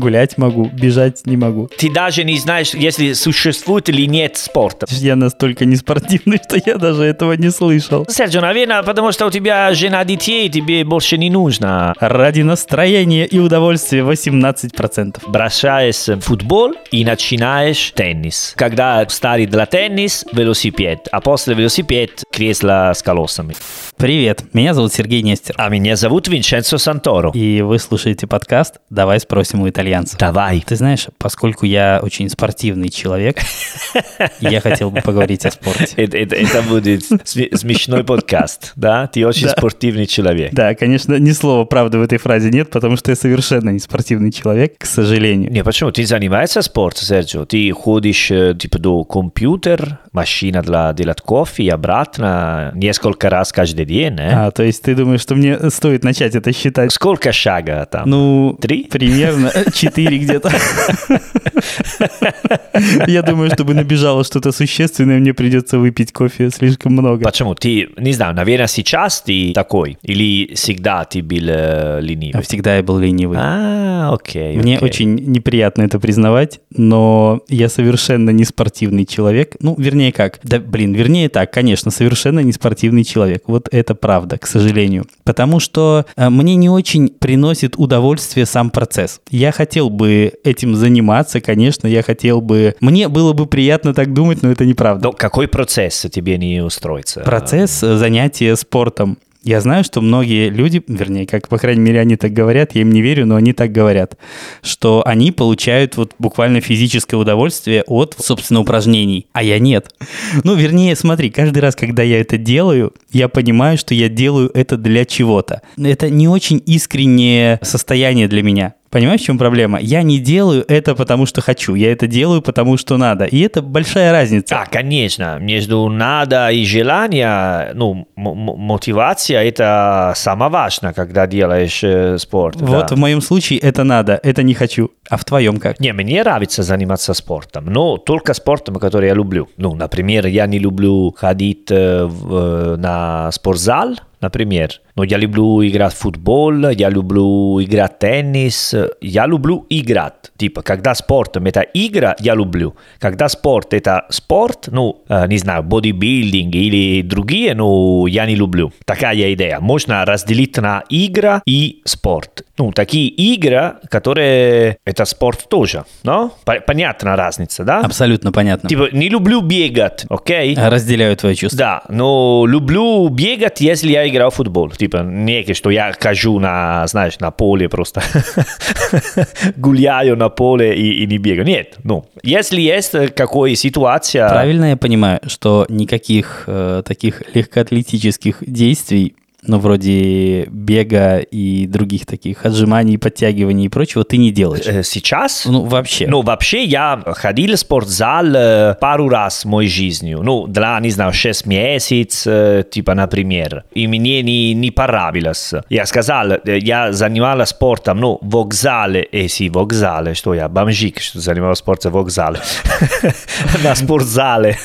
Гулять могу, бежать не могу. Ты даже не знаешь, если существует или нет спорта. Я настолько не спортивный, что я даже этого не слышал. Серджо, наверное, потому что у тебя жена детей, тебе больше не нужно. Ради настроения и удовольствия 18%. Бросаешь футбол и начинаешь теннис. Когда старый для теннис, велосипед, а после велосипед кресло с колесами. Привет, меня зовут Сергей Нестер. А меня зовут Винченцо Санторо. И вы слушаете подкаст «Давай спросим у итальянца». Давай. Ты знаешь, поскольку я очень спортивный человек, я хотел бы поговорить о спорте. Это, будет сме- смешной подкаст, да? Ты очень спортивный человек. Да, конечно, ни слова правды в этой фразе нет, потому что я совершенно не спортивный человек, к сожалению. Не, почему? Ты занимаешься спортом, Серджио? Ты ходишь э, типа до компьютер, машина для делать кофе и обратно несколько раз каждый день, э? А, то есть ты думаешь, что мне стоит начать это считать? Сколько шага там? Ну, Три? Примерно. э, Четыре где-то. Я думаю, чтобы набежало что-то существенное, мне придется выпить кофе слишком много. Почему? Ты, не знаю, наверное, сейчас ты такой? Или всегда ты был э, А ленивый? Всегда я был ленивый. А, окей. Мне окей. очень неприятно это признавать, но я совершенно не спортивный человек. Ну, вернее как? Да, блин, вернее так, конечно, совершенно не спортивный человек. Вот это правда, к сожалению. Потому что э, мне не очень приносит удовольствие сам процесс. Я хотел бы этим заниматься, конечно, я хотел бы... Мне было бы приятно так думать, но это неправда. Но какой процесс тебе не устроится? Процесс э, занятия спортом. Я знаю, что многие люди, вернее, как, по крайней мере, они так говорят, я им не верю, но они так говорят, что они получают вот буквально физическое удовольствие от, собственно, упражнений, а я нет. Ну, вернее, смотри, каждый раз, когда я это делаю, я понимаю, что я делаю это для чего-то. Это не очень искреннее состояние для меня. Понимаешь, в чем проблема? Я не делаю это потому, что хочу, я это делаю потому, что надо. И это большая разница. А, конечно, между надо и желание, ну, мотивация это самое важное, когда делаешь э, спорт. Вот да. в моем случае это надо, это не хочу. А в твоем как? Не, мне нравится заниматься спортом, но только спортом, который я люблю. Ну, например, я не люблю ходить э, э, на спортзал, например, но я люблю играть в футбол, я люблю играть в теннис, я люблю играть. Типа, когда спортом это игра, я люблю. Когда спорт это спорт, ну, не знаю, бодибилдинг или другие, ну, я не люблю. Такая идея. Можно разделить на игра и спорт. Ну, такие игры, которые это спорт тоже, но? По- Понятна разница, да? Абсолютно понятно. Типа, не люблю бегать, окей? Разделяю твои чувства. Да, но люблю бегать, если я играю в футбол. Типа, не что я хожу на, знаешь, на поле просто гуляю на поле и, и не бегаю. Нет, ну, если есть какая ситуация... Правильно я понимаю, что никаких э, таких легкоатлетических действий, ну, вроде бега и других таких отжиманий, подтягиваний и прочего, ты не делаешь? э, Сейчас? Ну, вообще. Ну, вообще, я ходил в спортзал э, пару раз в моей жизни. Ну, для, не знаю, 6 месяцев, э, типа, например. И мне не, не понравилось. Я сказал, я занимался спортом, ну, в вокзале. Э, sì, вокзале, что я, бомжик, что занимался спортом в вокзале. На спортзале.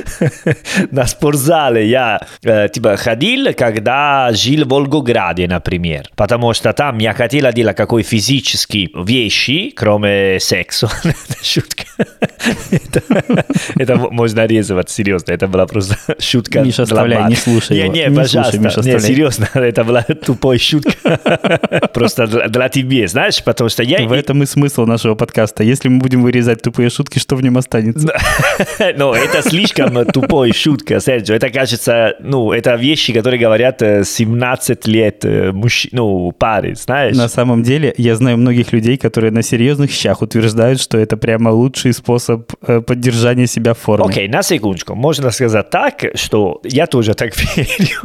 На спортзале я э, типа ходил, когда жил в Волгограде, например. Потому что там я хотел делать какой физические вещи, кроме секса. Это шутка. Это это можно резать, серьезно. Это была просто шутка. Миша, оставляй, не слушай Не, его. не, Не пожалуйста. слушай, Миша, Не, серьезно, это была тупая шутка. Просто для для тебя, знаешь, потому что я... В этом и смысл нашего подкаста. Если мы будем вырезать тупые шутки, что в нем останется? Ну, это слишком тупой шутка, Серджио. Это, кажется, ну, это вещи, которые говорят э, 17 лет э, мужч... ну, паре, знаешь? На самом деле, я знаю многих людей, которые на серьезных щах утверждают, что это прямо лучший способ э, поддержания себя в форме. Окей, на секундочку. Можно сказать так, что я тоже так верю.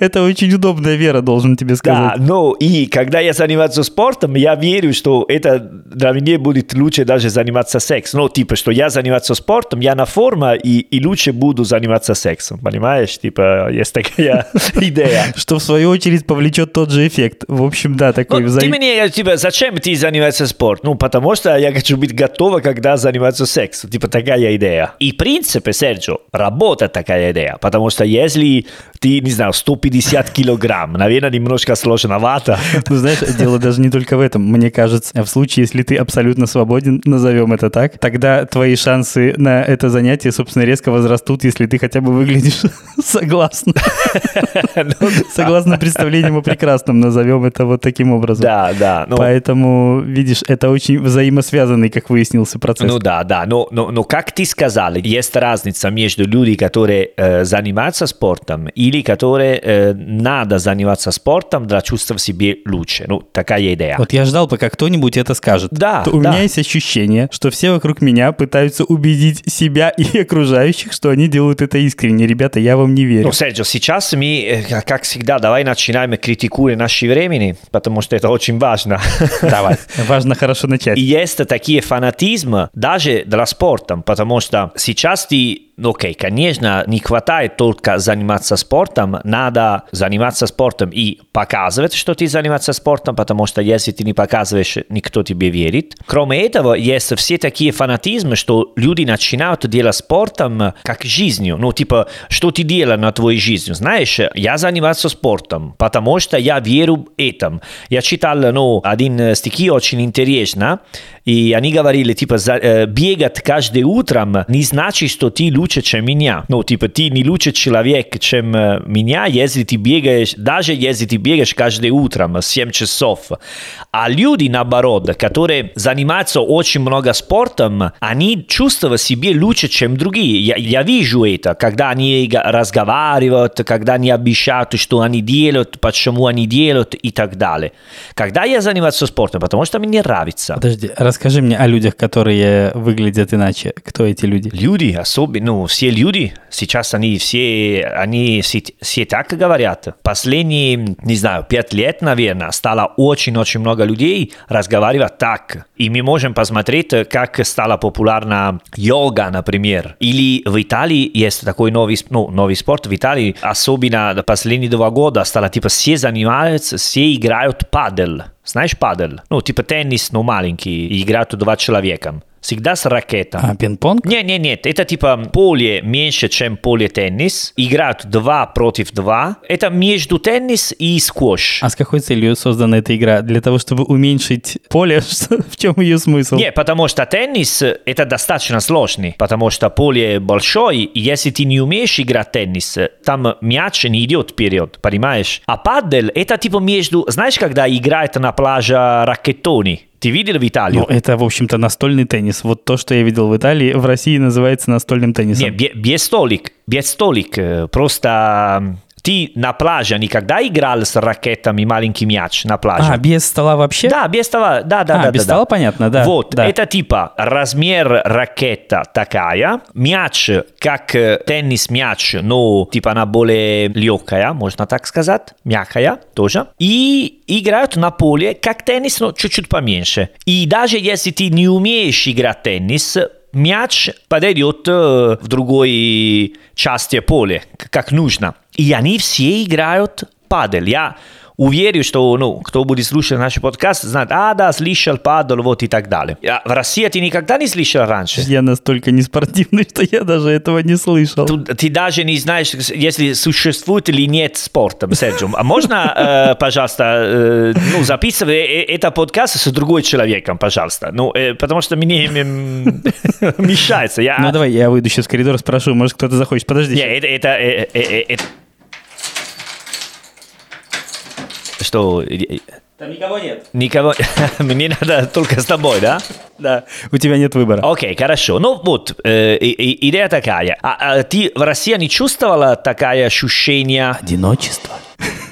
Это очень удобная вера, должен тебе Да, сказать. но и когда я занимаюсь спортом, я верю, что это для меня будет лучше даже заниматься сексом. Ну, типа, что я занимаюсь спортом, я на форме и, и лучше буду заниматься сексом, понимаешь? Типа, есть такая идея. Что в свою очередь повлечет тот же эффект. В общем, да, такой Ну, взаим- Ты мне, типа, зачем ты занимаешься спортом? Ну, потому что я хочу быть готова, когда заниматься сексом. Типа, такая идея. И, в принципе, Серджио, работает такая идея. Потому что если ты, не знаю, 150 килограмм. Наверное, немножко сложновато. Ну, знаешь, дело даже не только в этом. Мне кажется, в случае, если ты абсолютно свободен, назовем это так, тогда твои шансы на это занятие, собственно, резко возрастут, если ты хотя бы выглядишь согласно. Ну, Согласно представлениям о прекрасном, назовем это вот таким образом. Да, да. ну, Поэтому, видишь, это очень взаимосвязанный, как выяснился, процесс. Ну да, да, но, но, но как ты сказал, есть разница между людьми, которые э, занимаются спортом, или которые э, надо заниматься спортом для чувствовать себя лучше. Ну, такая идея. Вот я ждал, пока кто-нибудь это скажет. Да, у да. меня есть ощущение, что все вокруг меня пытаются убедить себя и окружающих, что они делают это искренне. Ребята, я вам не верю. Ну, Серджо, сейчас мы, э, как всегда, давай начинаем критикуя наши времени, потому что это очень важно. Давай. Важно хорошо начать. И есть такие фанатизмы даже для спорта, потому что сейчас ты ну, окей, конечно, не хватает только заниматься спортом, надо заниматься спортом и показывать, что ты занимаешься спортом, потому что если ты не показываешь, никто тебе верит. Кроме этого, есть все такие фанатизмы, что люди начинают делать спортом как жизнью. Ну, типа, что ты делаешь на твою жизнь? Знаешь, я занимаюсь спортом, потому что я верю в этом. Я читал, ну, один стихи очень интересно, и они говорили, типа, за, э, бегать каждое утром не значит, что ты лучше, чем меня. Ну, типа, ты не лучше человек, чем э, меня, если ты бегаешь, даже если ты бегаешь каждое утром 7 часов. А люди, наоборот, которые занимаются очень много спортом, они чувствуют себя лучше, чем другие. Я, я вижу это, когда они разговаривают, когда они обещают, что они делают, почему они делают и так далее. Когда я занимаюсь спортом, потому что мне нравится. Подожди, расскажи мне о людях, которые выглядят иначе. Кто эти люди? Люди, особенно, ну, все люди, сейчас они все, они все, все так говорят. Последние, не знаю, пять лет, наверное, стало очень-очень много людей разговаривать так. И мы можем посмотреть, как стала популярна йога, например. Или в Италии есть такой новый, ну, новый спорт. В Италии, особенно последние два года, стало типа все занимаются, все играют падel. Знаешь падel? Ну, типа теннис, но маленький, и играют два человека. Всегда с ракетом. А, пинг-понг? Нет, нет, нет, это типа поле меньше, чем поле теннис. Играют два против два. Это между теннис и сквош. А с какой целью создана эта игра? Для того, чтобы уменьшить поле? В чем ее смысл? Нет, потому что теннис э, это достаточно сложный, потому что поле большое, и если ты не умеешь играть теннис, э, там мяч не идет вперед, понимаешь? А паддель это типа между, знаешь, когда играет на пляже ракетони? Ты видел в Италии? Ну, это, в общем-то, настольный теннис. Вот то, что я видел в Италии, в России называется настольным теннисом. Не, бе- без столик, без столик. э, Просто ты на пляже никогда играл с ракетами маленький мяч на пляже? А, без стола вообще? Да, без стола, да, да, А, да. без да, стола да. понятно, да. Вот, да. это типа размер ракета такая, мяч как э, теннис-мяч, но типа она более легкая, можно так сказать, мягкая тоже. И играют на поле как теннис, но чуть-чуть поменьше. И даже если ты не умеешь играть в теннис, мяч подойдет э, в другой части поля, как нужно. И они все играют падель. Я уверен, что ну, кто будет слушать наш подкаст, знает, а, да, слышал падл, вот и так далее. А в России ты никогда не слышал раньше? Я настолько неспортивный, что я даже этого не слышал. Ты, ты даже не знаешь, если существует или нет спорта, Серджо. А можно, э, пожалуйста, э, ну, записывай это подкаст с другой человеком, пожалуйста. Ну, э, потому что мне мешается. Я, Ну давай, я выйду сейчас в коридор, спрошу, может кто-то захочет. Подожди. Не, это, это, э, это- Что? э, Там никого нет. Никого... Мне надо только с тобой, да? Да, у тебя нет выбора. Окей, хорошо. Ну вот, э, и- идея такая. А, а ты в России не чувствовала такое ощущение Одиночество.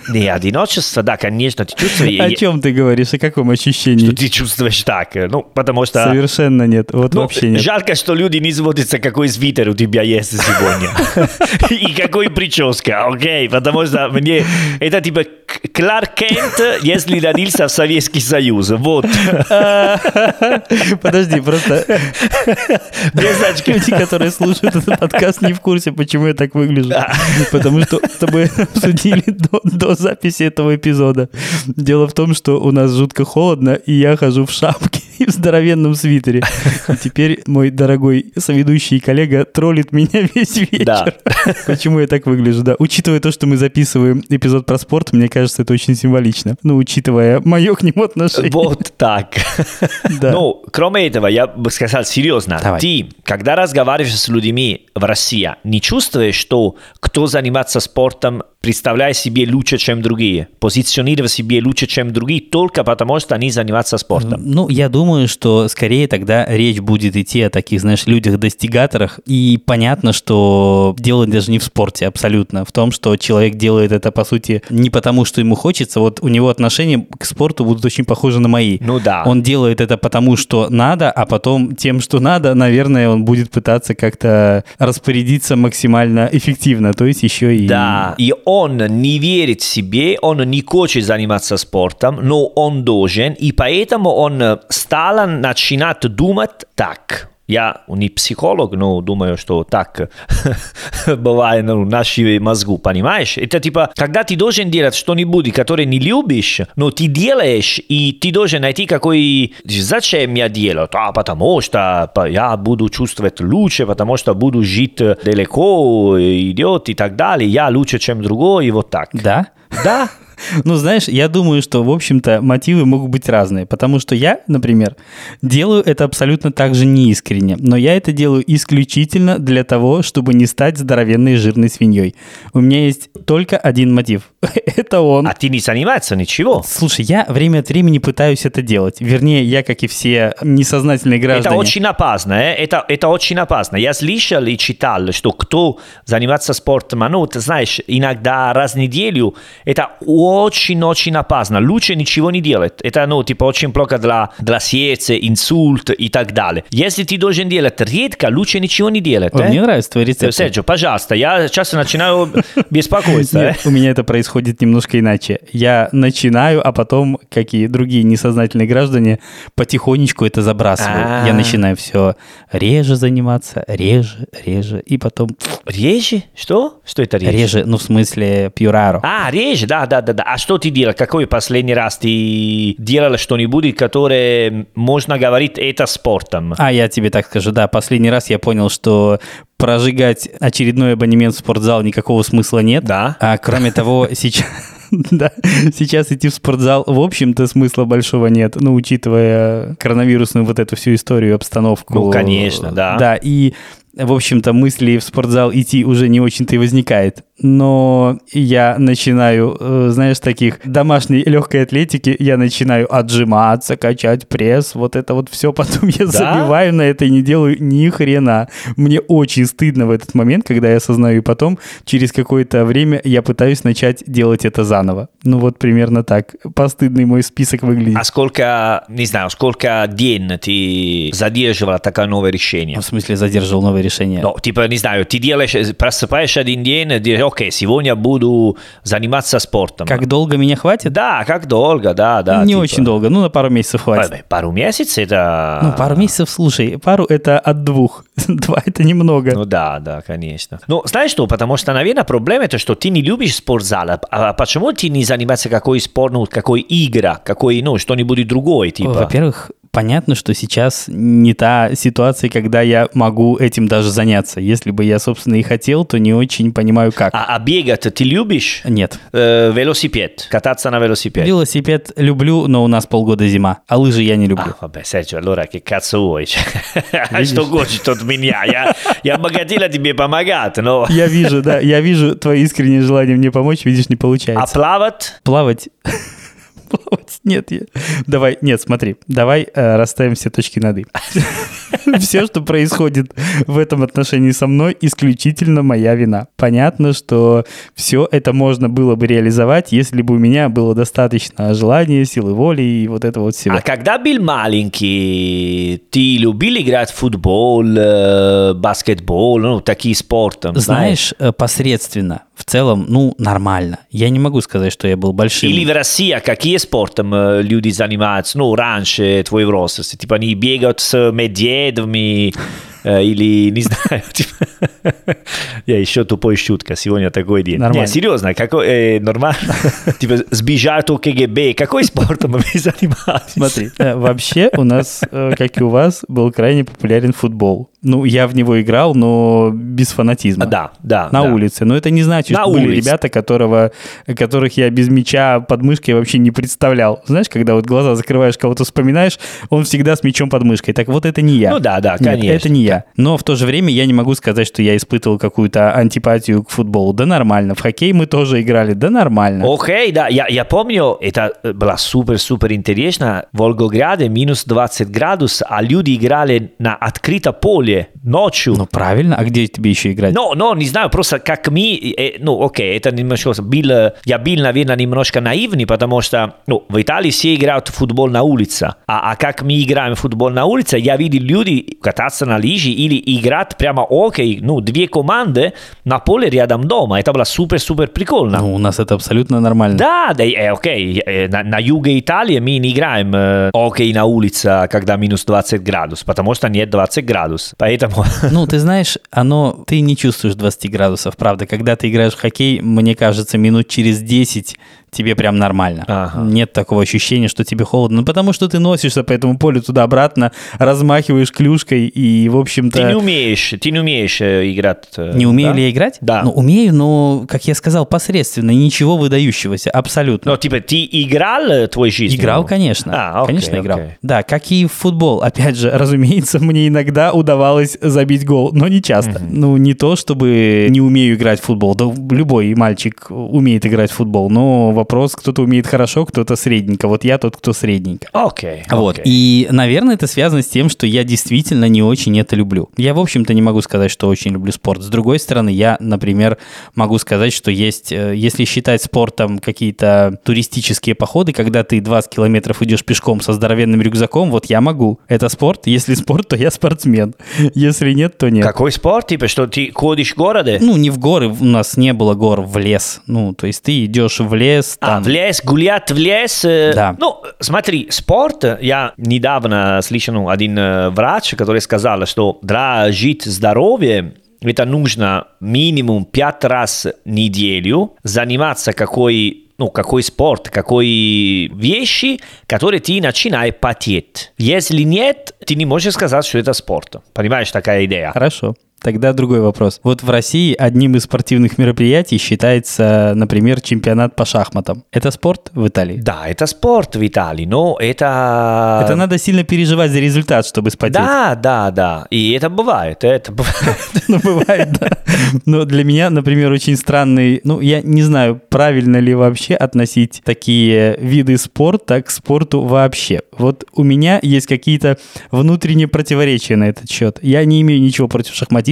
не одиночества? Да, конечно, ты чувствуешь. О чем ты говоришь? О каком ощущении? Ты чувствуешь так. Ну, потому что... Совершенно нет. Вот Ну, вообще нет. Жалко, что люди не сводятся, какой свитер у тебя есть сегодня. И какой прическа, окей, потому что мне это типа Кларк Кент, если родился в Советский Союз, вот. Подожди, просто Без очков. люди, которые слушают этот подкаст, не в курсе, почему я так выгляжу. Потому что с тобой обсудили до, до записи этого эпизода. Дело в том, что у нас жутко холодно, и я хожу в шапке. И в здоровенном свитере. И теперь мой дорогой соведущий коллега троллит меня весь вечер. Да. Почему я так выгляжу, да. Учитывая то, что мы записываем эпизод про спорт, мне кажется, это очень символично. Ну, учитывая мое к нему отношение. Вот так. Да. Ну, кроме этого, я бы сказал серьезно. Давай. Ты, когда разговариваешь с людьми в России, не чувствуешь, что кто занимается спортом, представляет себе лучше, чем другие, позиционирует себе лучше, чем другие, только потому, что они занимаются спортом? Ну, я думаю, что скорее тогда речь будет идти о таких, знаешь, людях-достигаторах. И понятно, что дело даже не в спорте абсолютно, в том, что человек делает это, по сути, не потому, что ему хочется. Вот у него отношения к спорту будут очень похожи на мои. Ну да. Он делает это потому, что надо, а потом тем, что надо, наверное, он будет пытаться как-то распорядиться максимально эффективно, то есть еще и... Да, и он не верит себе, он не хочет заниматься спортом, но он должен, и поэтому он стал начинать думать так. Я не психолог, но думаю, что так бывает в нашем мозгу, понимаешь? Это типа, когда ты должен делать что-нибудь, которое не любишь, но ты делаешь, и ты должен найти какой... Зачем я делаю? А потому что я буду чувствовать лучше, потому что буду жить далеко, идет и так далее. Я лучше, чем другой, и вот так. Да? Да, Ну, знаешь, я думаю, что, в общем-то, мотивы могут быть разные. Потому что я, например, делаю это абсолютно так же неискренне. Но я это делаю исключительно для того, чтобы не стать здоровенной жирной свиньей. У меня есть только один мотив. это он. а ты не занимаешься ничего. Слушай, я время от времени пытаюсь это делать. Вернее, я, как и все несознательные граждане... Это очень опасно, э? это, это очень опасно. Я слышал и читал, что кто занимается спортом, а ну, ты знаешь, иногда раз в неделю, это очень-очень опасно. Лучше ничего не делать. Это, ну, типа, очень плохо для, для сердца, инсульт и так далее. Если ты должен делать редко, лучше ничего не делать. Ой, э? Мне нравится твой рецепт. Серджио, пожалуйста, я сейчас начинаю беспокоиться. э? Нет, у меня это происходит немножко иначе. Я начинаю, а потом, как и другие несознательные граждане, потихонечку это забрасываю. А. Я начинаю все реже заниматься, реже, реже, и потом Реже? Что? Что это реже? реже, ну, в смысле, пьюраро. А, реже, да, да, да, да. А что ты делал? Какой последний раз ты делал что-нибудь, которое можно говорить это спортом? А я тебе так скажу, да, последний раз я понял, что прожигать очередной абонемент в спортзал никакого смысла нет. Да. А кроме того, сейчас... Да, сейчас идти в спортзал, в общем-то, смысла большого нет, ну, учитывая коронавирусную вот эту всю историю, обстановку. Ну, конечно, да. Да, и, в общем-то, мысли в спортзал идти уже не очень-то и возникает. Но я начинаю, э, знаешь, таких домашней легкой атлетики, я начинаю отжиматься, качать пресс, вот это вот все, потом я Да? забиваю на это и не делаю ни хрена. Мне очень стыдно в этот момент, когда я осознаю, и потом через какое-то время я пытаюсь начать делать это заново. Ну вот примерно так. Постыдный мой список выглядит. А сколько, не знаю, сколько дней ты задерживал такое новое решение? В смысле задерживал новое решение? Ну, типа, не знаю, ты делаешь, просыпаешься один день, делаешь, окей, сегодня буду заниматься спортом. Как долго меня хватит? Да, как долго, да, да. не типа. очень долго, ну на пару месяцев хватит. Ой, Пару месяцев это... Ну, пару месяцев, слушай, пару это от двух. Два это немного. Ну да, да, конечно. Ну, знаешь что, потому что, наверное, проблема это, что ты не любишь спортзал. А- А почему ты не занимаешься какой спорт, ну, какой игра, какой, ну, что-нибудь другое, типа? Во-первых, понятно, что сейчас не та ситуация, когда я могу этим даже заняться. Если бы я, собственно, и хотел, то не очень понимаю, как. А, а бегать ты любишь? Нет. Э, велосипед, кататься на велосипеде. Велосипед люблю, но у нас полгода зима. А лыжи я не люблю. Ah, vabbè, Sergio, allora che cazzo vuoi? Что хочешь от меня? Я, я богатела тебе помогать, но... Я вижу, да, я вижу твое искреннее желание мне помочь, видишь, не А получается. плавать? Плавать... Плавать? Нет, я... давай, нет, смотри, давай э, расставим все точки над «и». Все, что происходит в этом отношении со мной, исключительно моя вина. Понятно, что все это можно было бы реализовать, если бы у меня было достаточно желания, силы воли и вот этого вот всего. А когда был маленький, ты любил играть в футбол, э, баскетбол, ну, такие спорты, знаешь? Знаешь, э, посредственно. В целом, ну, нормально. Я не могу сказать, что я был большим. Или в России какие спортом э, люди занимаются, ну, раньше твоего возраста? Типа они бегают с медведями, Э, или, не знаю, типа... Я еще тупой шутка, сегодня такой день. Нормально. Не, серьезно, какой, э, нормально? Типа, сбежать от КГБ, какой спортом вы занимаетесь? Смотри, э, вообще у нас, как и у вас, был крайне популярен футбол. Ну, я в него играл, но без фанатизма. Да, да. На да. улице. Но это не значит, На что были улице. ребята, которого, которых я без мяча под мышкой вообще не представлял. Знаешь, когда вот глаза закрываешь, кого-то вспоминаешь, он всегда с мячом под мышкой. Так вот это не я. Ну да, да, Нет, конечно. это не я. Но в то же время я не могу сказать, что я испытывал какую-то антипатию к футболу. Да нормально. В хоккей мы тоже играли. Да нормально. Окей, да, я, я помню, это было супер-супер интересно. В Волгограде минус 20 градусов, а люди играли на открытом поле ночью. Ну, правильно. А где тебе еще играть? Но, но не знаю, просто как мы, э, ну, окей, это немножко был, я был, наверное, немножко наивный, потому что, ну, в Италии все играют в футбол на улице, а, а как мы играем в футбол на улице, я видел люди кататься на лыжи или играть прямо окей, ну, две команды на поле рядом дома, это было супер-супер прикольно. Ну, у нас это абсолютно нормально. Да, да, э, окей, э, на, на юге Италии мы не играем э, окей на улице, когда минус 20 градусов, потому что нет 20 градусов, поэтому... Ну, ты знаешь, оно, ты не чувствуешь 20 градусов, правда. Когда ты играешь в хоккей, мне кажется, минут через 10 тебе прям нормально. Ага. Нет такого ощущения, что тебе холодно. Ну, потому что ты носишься по этому полю туда-обратно, размахиваешь клюшкой и, в общем-то... Ты не умеешь, ты не умеешь э, играть. э, Не умею да? ли я играть? Да. Ну, умею, но, как я сказал, посредственно. Ничего выдающегося, абсолютно. Но типа ты играл э, твой жизнь? Играл, Ну? конечно. А, окей, конечно, играл. окей. Да, как и в футбол. Опять же, разумеется, мне иногда удавалось забить гол, но не часто. Ну, не то, чтобы не умею играть в футбол. Да любой мальчик умеет играть в футбол. Но вопрос, кто-то умеет хорошо, кто-то средненько. Вот я тот, кто средненько. Окей, Вот. окей. И, наверное, это связано с тем, что я действительно не очень это люблю. Я, в общем-то, не могу сказать, что очень люблю спорт. С другой стороны, я, например, могу сказать, что есть, э, если считать спортом какие-то туристические походы, когда ты 20 километров идешь пешком со здоровенным рюкзаком, вот я могу. Это спорт. Если спорт, то я спортсмен. Если нет, то нет. Какой спорт? Типа, что ты ходишь в городе? Ну, не в горы, у нас не было гор, в лес. Ну, то есть ты идешь в лес, там... в лес, гулять в лес. э, Да. Ну, смотри, спорт, я недавно слышал ну, один э, врач, который сказал, что для жить здоровье, это нужно минимум пять раз в неделю заниматься какой ну, какой спорт, какой вещи, которые ты начинаешь потеть. Если нет, ты не можешь сказать, что это спорт. Понимаешь, такая идея? Хорошо. Тогда другой вопрос. Вот в России одним из спортивных мероприятий считается, например, чемпионат по шахматам. Это спорт в Италии? Да, это спорт в Италии, но это... Это надо сильно переживать за результат, чтобы спотеть. Да, да, да. И это бывает, это бывает. Ну, бывает, да. Но для меня, например, очень странный... Ну, я не знаю, правильно ли вообще относить такие виды спорта к спорту вообще. Вот у меня есть какие-то внутренние противоречия на этот счет. Я не имею ничего против шахматистов.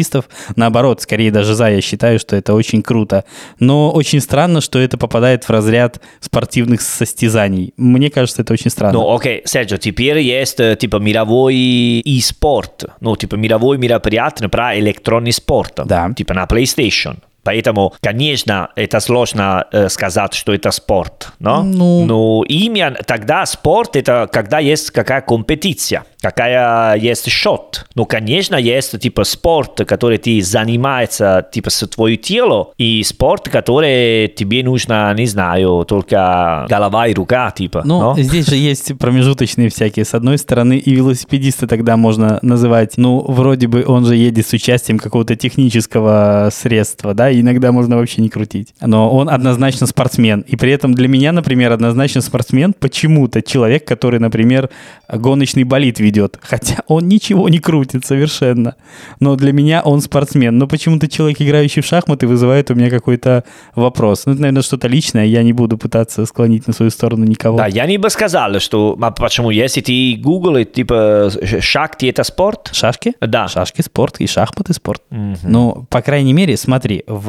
Наоборот, скорее даже за, я считаю, что это очень круто. Но очень странно, что это попадает в разряд спортивных состязаний. Мне кажется, это очень странно. Ну, окей, Серджо, теперь есть, э, типа, мировой e-спорт. Ну, типа, мировой мероприятие про электронный спорт. Да. Типа на PlayStation. Поэтому, конечно, это сложно э, сказать, что это спорт, но, Ну. но имя тогда спорт это когда есть какая компетиция, какая есть счет. Ну, конечно, есть типа спорт, который ты занимается типа с твоим телом, и спорт, который тебе нужно, не знаю, только голова и рука, типа. Ну, но? здесь же есть промежуточные всякие. С одной стороны, и велосипедиста тогда можно называть, ну, вроде бы он же едет с участием какого-то технического средства, да, и иногда можно вообще не крутить. Но он однозначно спортсмен. И при этом для меня, например, однозначно спортсмен почему-то человек, который, например, гоночный болид ведет. Хотя он ничего не крутит совершенно. Но для меня он спортсмен. Но почему-то человек, играющий в шахматы, вызывает у меня какой-то вопрос. Ну, это, наверное, что-то личное. Я не буду пытаться склонить на свою сторону никого. Да, я не бы сказал, что... А почему? Если ты Google, типа, шахти это спорт? Шашки? Да. Шашки спорт и шахматы спорт. Ну, по крайней мере, смотри, в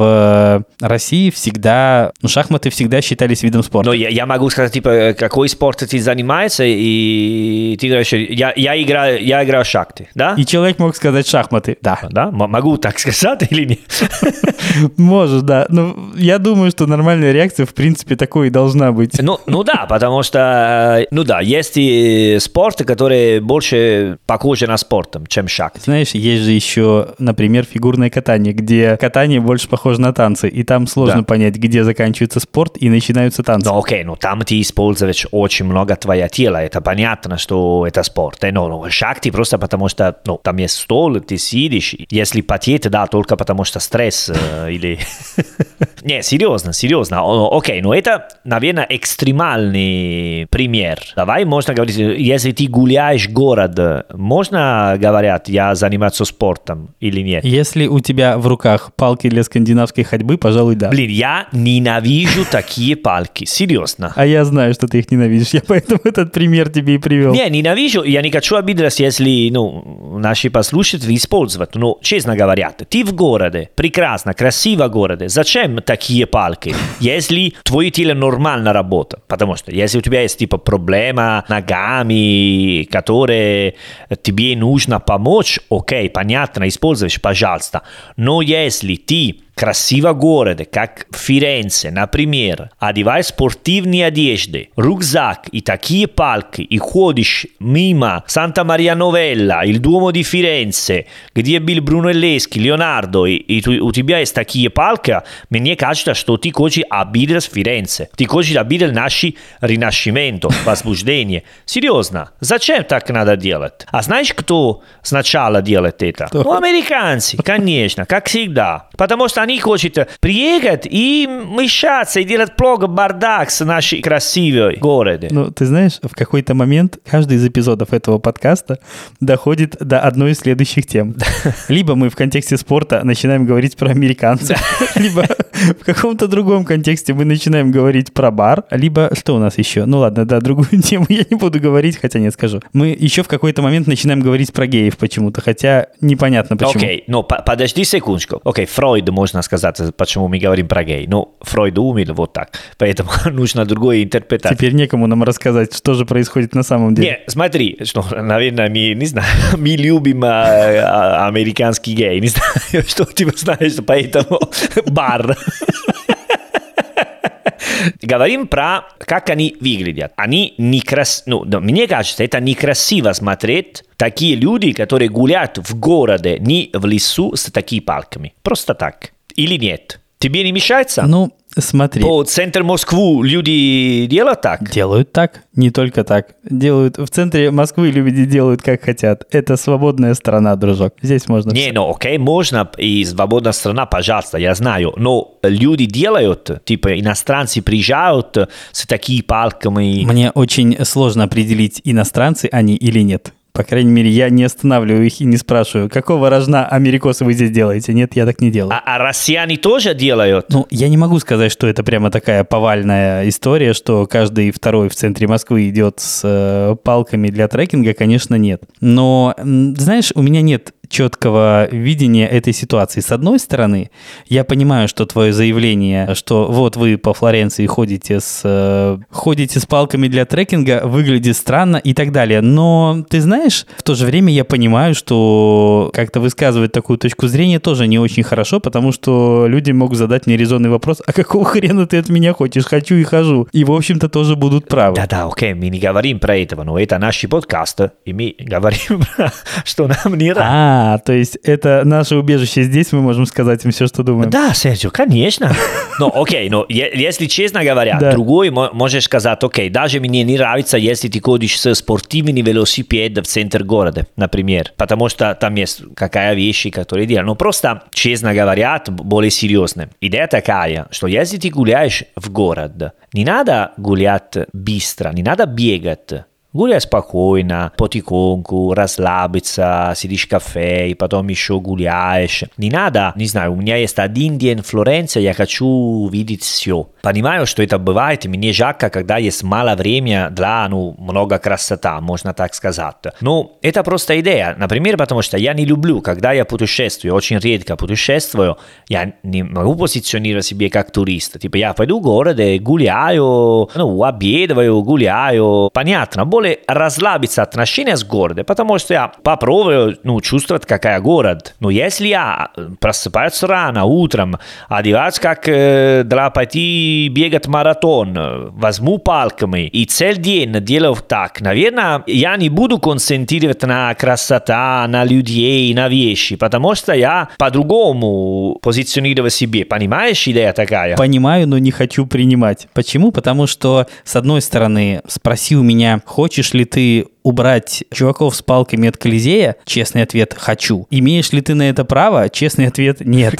России всегда, ну, шахматы всегда считались видом спорта. Но я, я могу сказать, типа, какой спорт ты занимаешься, и ты говоришь, я, я, играю, я играю в шахты, да? И человек мог сказать шахматы, да. Да, могу так сказать или нет? Можешь, да. Ну, я думаю, что нормальная реакция, в принципе, такой и должна быть. Ну, ну да, потому что, ну да, есть и спорты, которые больше похожи на спорт, чем шахты. Знаешь, есть же еще, например, фигурное катание, где катание больше похоже на танцы, и там сложно да. понять, где заканчивается спорт и начинаются танцы. Ну окей, ну там ты используешь очень много твоего тела, это понятно, что это спорт. Но, но шахты просто потому что, ну, там есть стол, ты сидишь, если потеть, да, только потому что стресс э, или... Не, серьезно, серьезно. Окей, ну это, наверное, экстремальный пример. Давай можно говорить, если ты гуляешь город, можно, говорят, я заниматься спортом или нет? Если у тебя в руках палки для скандинавской ходьбы, пожалуй, да. Блин, я ненавижу такие палки, серьезно. А я знаю, что ты их ненавидишь, я поэтому этот пример тебе и привел. Не, ненавижу, я не хочу обидеться, если, ну, наши послушатели используют, но, честно говоря, ты в городе, прекрасно, красиво городе, зачем такие палки, если твое тело нормально работает? Потому что если у тебя есть, типа, проблема ногами, которые тебе нужно помочь, окей, понятно, используешь, пожалуйста. Но если ты красиво городе, как Фиренце, например, одеваешь спортивные одежды, рюкзак и такие палки, и ходишь мимо Санта-Мария-Новелла, il Duomo di Firenze, где был Брунеллески, Леонардо, и, и у тебя есть такие палки, мне кажется, что ты хочешь обидеть Фиренце. Ты хочешь обидеть наше ренашимento, возбуждение. Серьезно, зачем так надо делать? А знаешь, кто сначала делает это? Ну, американцы, конечно, как всегда. Потому что они хотят приехать и мешаться, и делать плохо бардак с нашей красивой городе. Ну, ты знаешь, в какой-то момент каждый из эпизодов этого подкаста доходит до одной из следующих тем. Либо мы в контексте спорта начинаем говорить про американцев, либо в каком-то другом контексте мы начинаем говорить про бар, либо что у нас еще? Ну ладно, да, другую тему я не буду говорить, хотя не скажу. Мы еще в какой-то момент начинаем говорить про геев почему-то, хотя непонятно почему. Окей, okay, ну подожди секундочку. Окей, okay, Фройд, можно сказать, почему мы говорим про гей. Ну, Фройд умер вот так, поэтому нужно другое интерпретация. Теперь некому нам рассказать, что же происходит на самом деле. Не, смотри, что, наверное, мы, не знаю, мы любим а, а, американский гей, не знаю, что ты знаешь, поэтому бар. Говорим про, как они выглядят. Они некрас... Ну, мне кажется, это некрасиво смотреть такие люди, которые гуляют в городе, не в лесу с такими палками. Просто так. Или нет? Тебе не мешается? Ну, Смотри. По центр Москвы люди делают так? Делают так, не только так. Делают в центре Москвы люди делают как хотят. Это свободная страна, дружок. Здесь можно. Не, все. ну окей, можно и свободная страна, пожалуйста, я знаю. Но люди делают, типа иностранцы приезжают с такими палками. Мне очень сложно определить, иностранцы они или нет. По крайней мере, я не останавливаю их и не спрашиваю, какого рожна америкосы вы здесь делаете. Нет, я так не делаю. А, а россияне тоже делают? Ну, я не могу сказать, что это прямо такая повальная история, что каждый второй в центре Москвы идет с э, палками для трекинга, конечно, нет. Но, знаешь, у меня нет четкого видения этой ситуации. С одной стороны, я понимаю, что твое заявление, что вот вы по Флоренции ходите с, э, ходите с палками для трекинга, выглядит странно и так далее. Но ты знаешь, в то же время я понимаю, что как-то высказывать такую точку зрения тоже не очень хорошо, потому что люди могут задать мне резонный вопрос, а какого хрена ты от меня хочешь? Хочу и хожу. И, в общем-то, тоже будут правы. Да-да, окей, мы не говорим про этого, но это наши подкасты, и мы говорим, что нам не нравится. А, то есть это наше убежище здесь, мы можем сказать им все, что думаем. Да, Серджио, конечно. Ну, окей, но если честно говоря, да. другой можешь сказать, окей, даже мне не нравится, если ты ходишь с спортивным велосипедом в центр города, например, потому что там есть какая вещь, которые делают. Но просто, честно говоря, более серьезно. Идея такая, что если ты гуляешь в город, не надо гулять быстро, не надо бегать, Гуляй спокойно, потихоньку, расслабиться, сидишь в кафе, и потом еще гуляешь. Не надо, не знаю, у меня есть один день в Флоренции, я хочу видеть все. Понимаю, что это бывает, и мне жалко, когда есть мало времени для, ну, много красота, можно так сказать. Но это просто идея. Например, потому что я не люблю, когда я путешествую, очень редко путешествую, я не могу позиционировать себе как турист. Типа я пойду в город и гуляю, ну, обедаю, гуляю. Понятно, более расслабиться отношения с городом, потому что я попробую, ну, чувствовать, какая город. Но если я просыпаюсь рано, утром, одеваюсь как э, для пойти бегать маратон, возьму палками и целый день делаю так, наверное, я не буду концентрировать на красота, на людей, на вещи, потому что я по-другому позиционирую себе. Понимаешь, идея такая? Понимаю, но не хочу принимать. Почему? Потому что, с одной стороны, спроси у меня, хочешь ли ты убрать чуваков с палками от Колизея? Честный ответ – хочу. Имеешь ли ты на это право? Честный ответ – нет.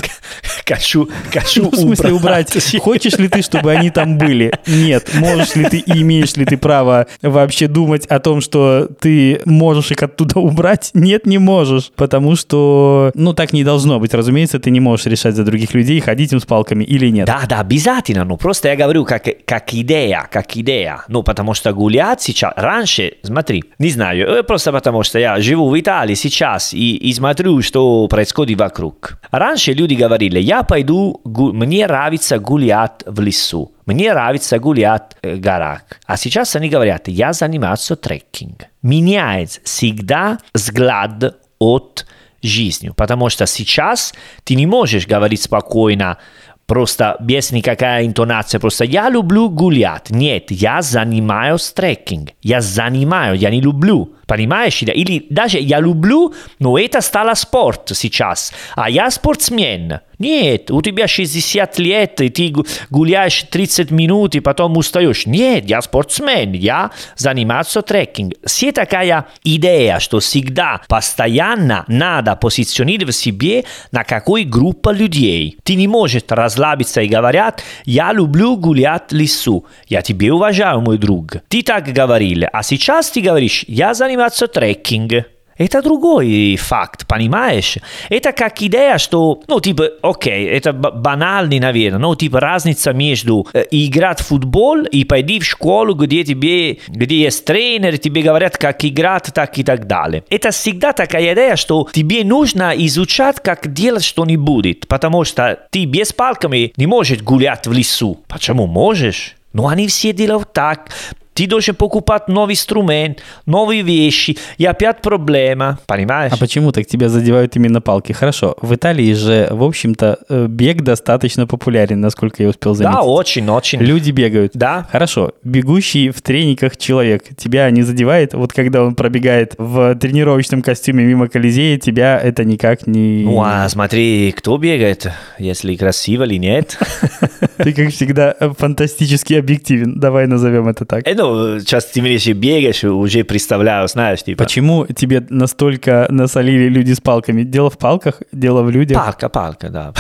Хочу, хочу Ну, В смысле убрать? Хочешь ли ты, чтобы они там были? Нет. Можешь ли ты и имеешь ли ты право вообще думать о том, что ты можешь их оттуда убрать? Нет, не можешь. Потому что, ну, так не должно быть. Разумеется, ты не можешь решать за других людей, ходить им с палками или нет. Да, да, обязательно. Ну, просто я говорю как, как идея, как идея. Ну, потому что гулять сейчас... Раньше, смотри, не знаю, э, просто потому что я живу в Италии сейчас и, и смотрю, что происходит вокруг. Раньше люди говорили, я пойду, гу- мне нравится гулять в лесу. Мне нравится гулять в горах. А сейчас они говорят, я занимаюсь трекинг. Меняется всегда взгляд от жизни. Потому что сейчас ты не можешь говорить спокойно, просто без никакой интонации, просто я люблю гулять. Нет, я занимаюсь трекинг. Я занимаю, я не люблю. Понимаешь? Или даже я люблю, но это стало спорт сейчас. А я спортсмен. Нет, у тебя 60 лет, и ты гуляешь 30 минут, и потом устаешь. Нет, я спортсмен, я занимаюсь трекинг. Все такая идея, что всегда постоянно надо позиционировать себе на какой группа людей. Ты не можешь расслабиться и говорят, я люблю гулять в лесу. Я тебя уважаю, мой друг. Ты так говорил, а сейчас ты говоришь, я занимаюсь трекинг. Это другой факт, понимаешь? Это как идея, что, ну, типа, окей, это банальный, наверное, но, типа, разница между э, играть в футбол и пойти в школу, где тебе, где есть тренер, тебе говорят, как играть, так и так далее. Это всегда такая идея, что тебе нужно изучать, как делать что-нибудь, потому что ты без палками не можешь гулять в лесу. Почему можешь? Но они все делают так, ты должен покупать новый инструмент, новые вещи, и опять проблема, понимаешь? А почему так тебя задевают именно палки? Хорошо, в Италии же, в общем-то, э, бег достаточно популярен, насколько я успел заметить. Да, очень, очень. Люди бегают. Да. Хорошо, бегущий в трениках человек, тебя не задевает? Вот когда он пробегает в тренировочном костюме мимо Колизея, тебя это никак не... Ну, а смотри, кто бегает, если красиво или нет. Ты, как всегда, фантастически объективен. Давай назовем это так. Э, ну, сейчас ты мне бегаешь, уже представляю, знаешь, типа... Почему тебе настолько насолили люди с палками? Дело в палках, дело в людях? Палка, палка, да.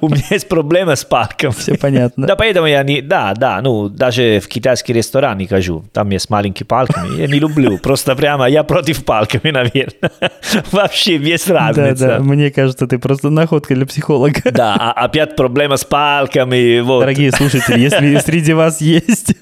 У меня есть проблема с палком. Все понятно. Да, поэтому я не... Да, да, ну, даже в китайский ресторан не хожу. Там есть маленькие палками. Я не люблю. Просто прямо я против палками, наверное. Вообще без разницы. Да, да, мне кажется, ты просто находка для психолога. Да, а опять проблема с палками. Вот. Дорогие слушатели, если среди вас есть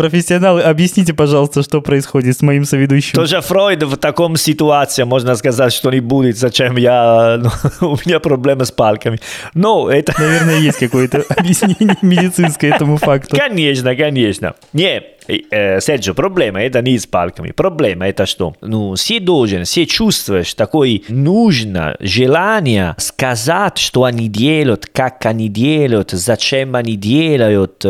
профессионалы, объясните, пожалуйста, что происходит с моим соведущим. Тоже Фройд в таком ситуации, можно сказать, что не будет, зачем я... Ну, у меня проблемы с палками. Но это... Наверное, есть какое-то объяснение медицинское этому факту. Конечно, конечно. Не, э, Серджио, проблема это не с палками. Проблема это что? Ну, все должен, все чувствуешь такое нужно желание сказать, что они делают, как они делают, зачем они делают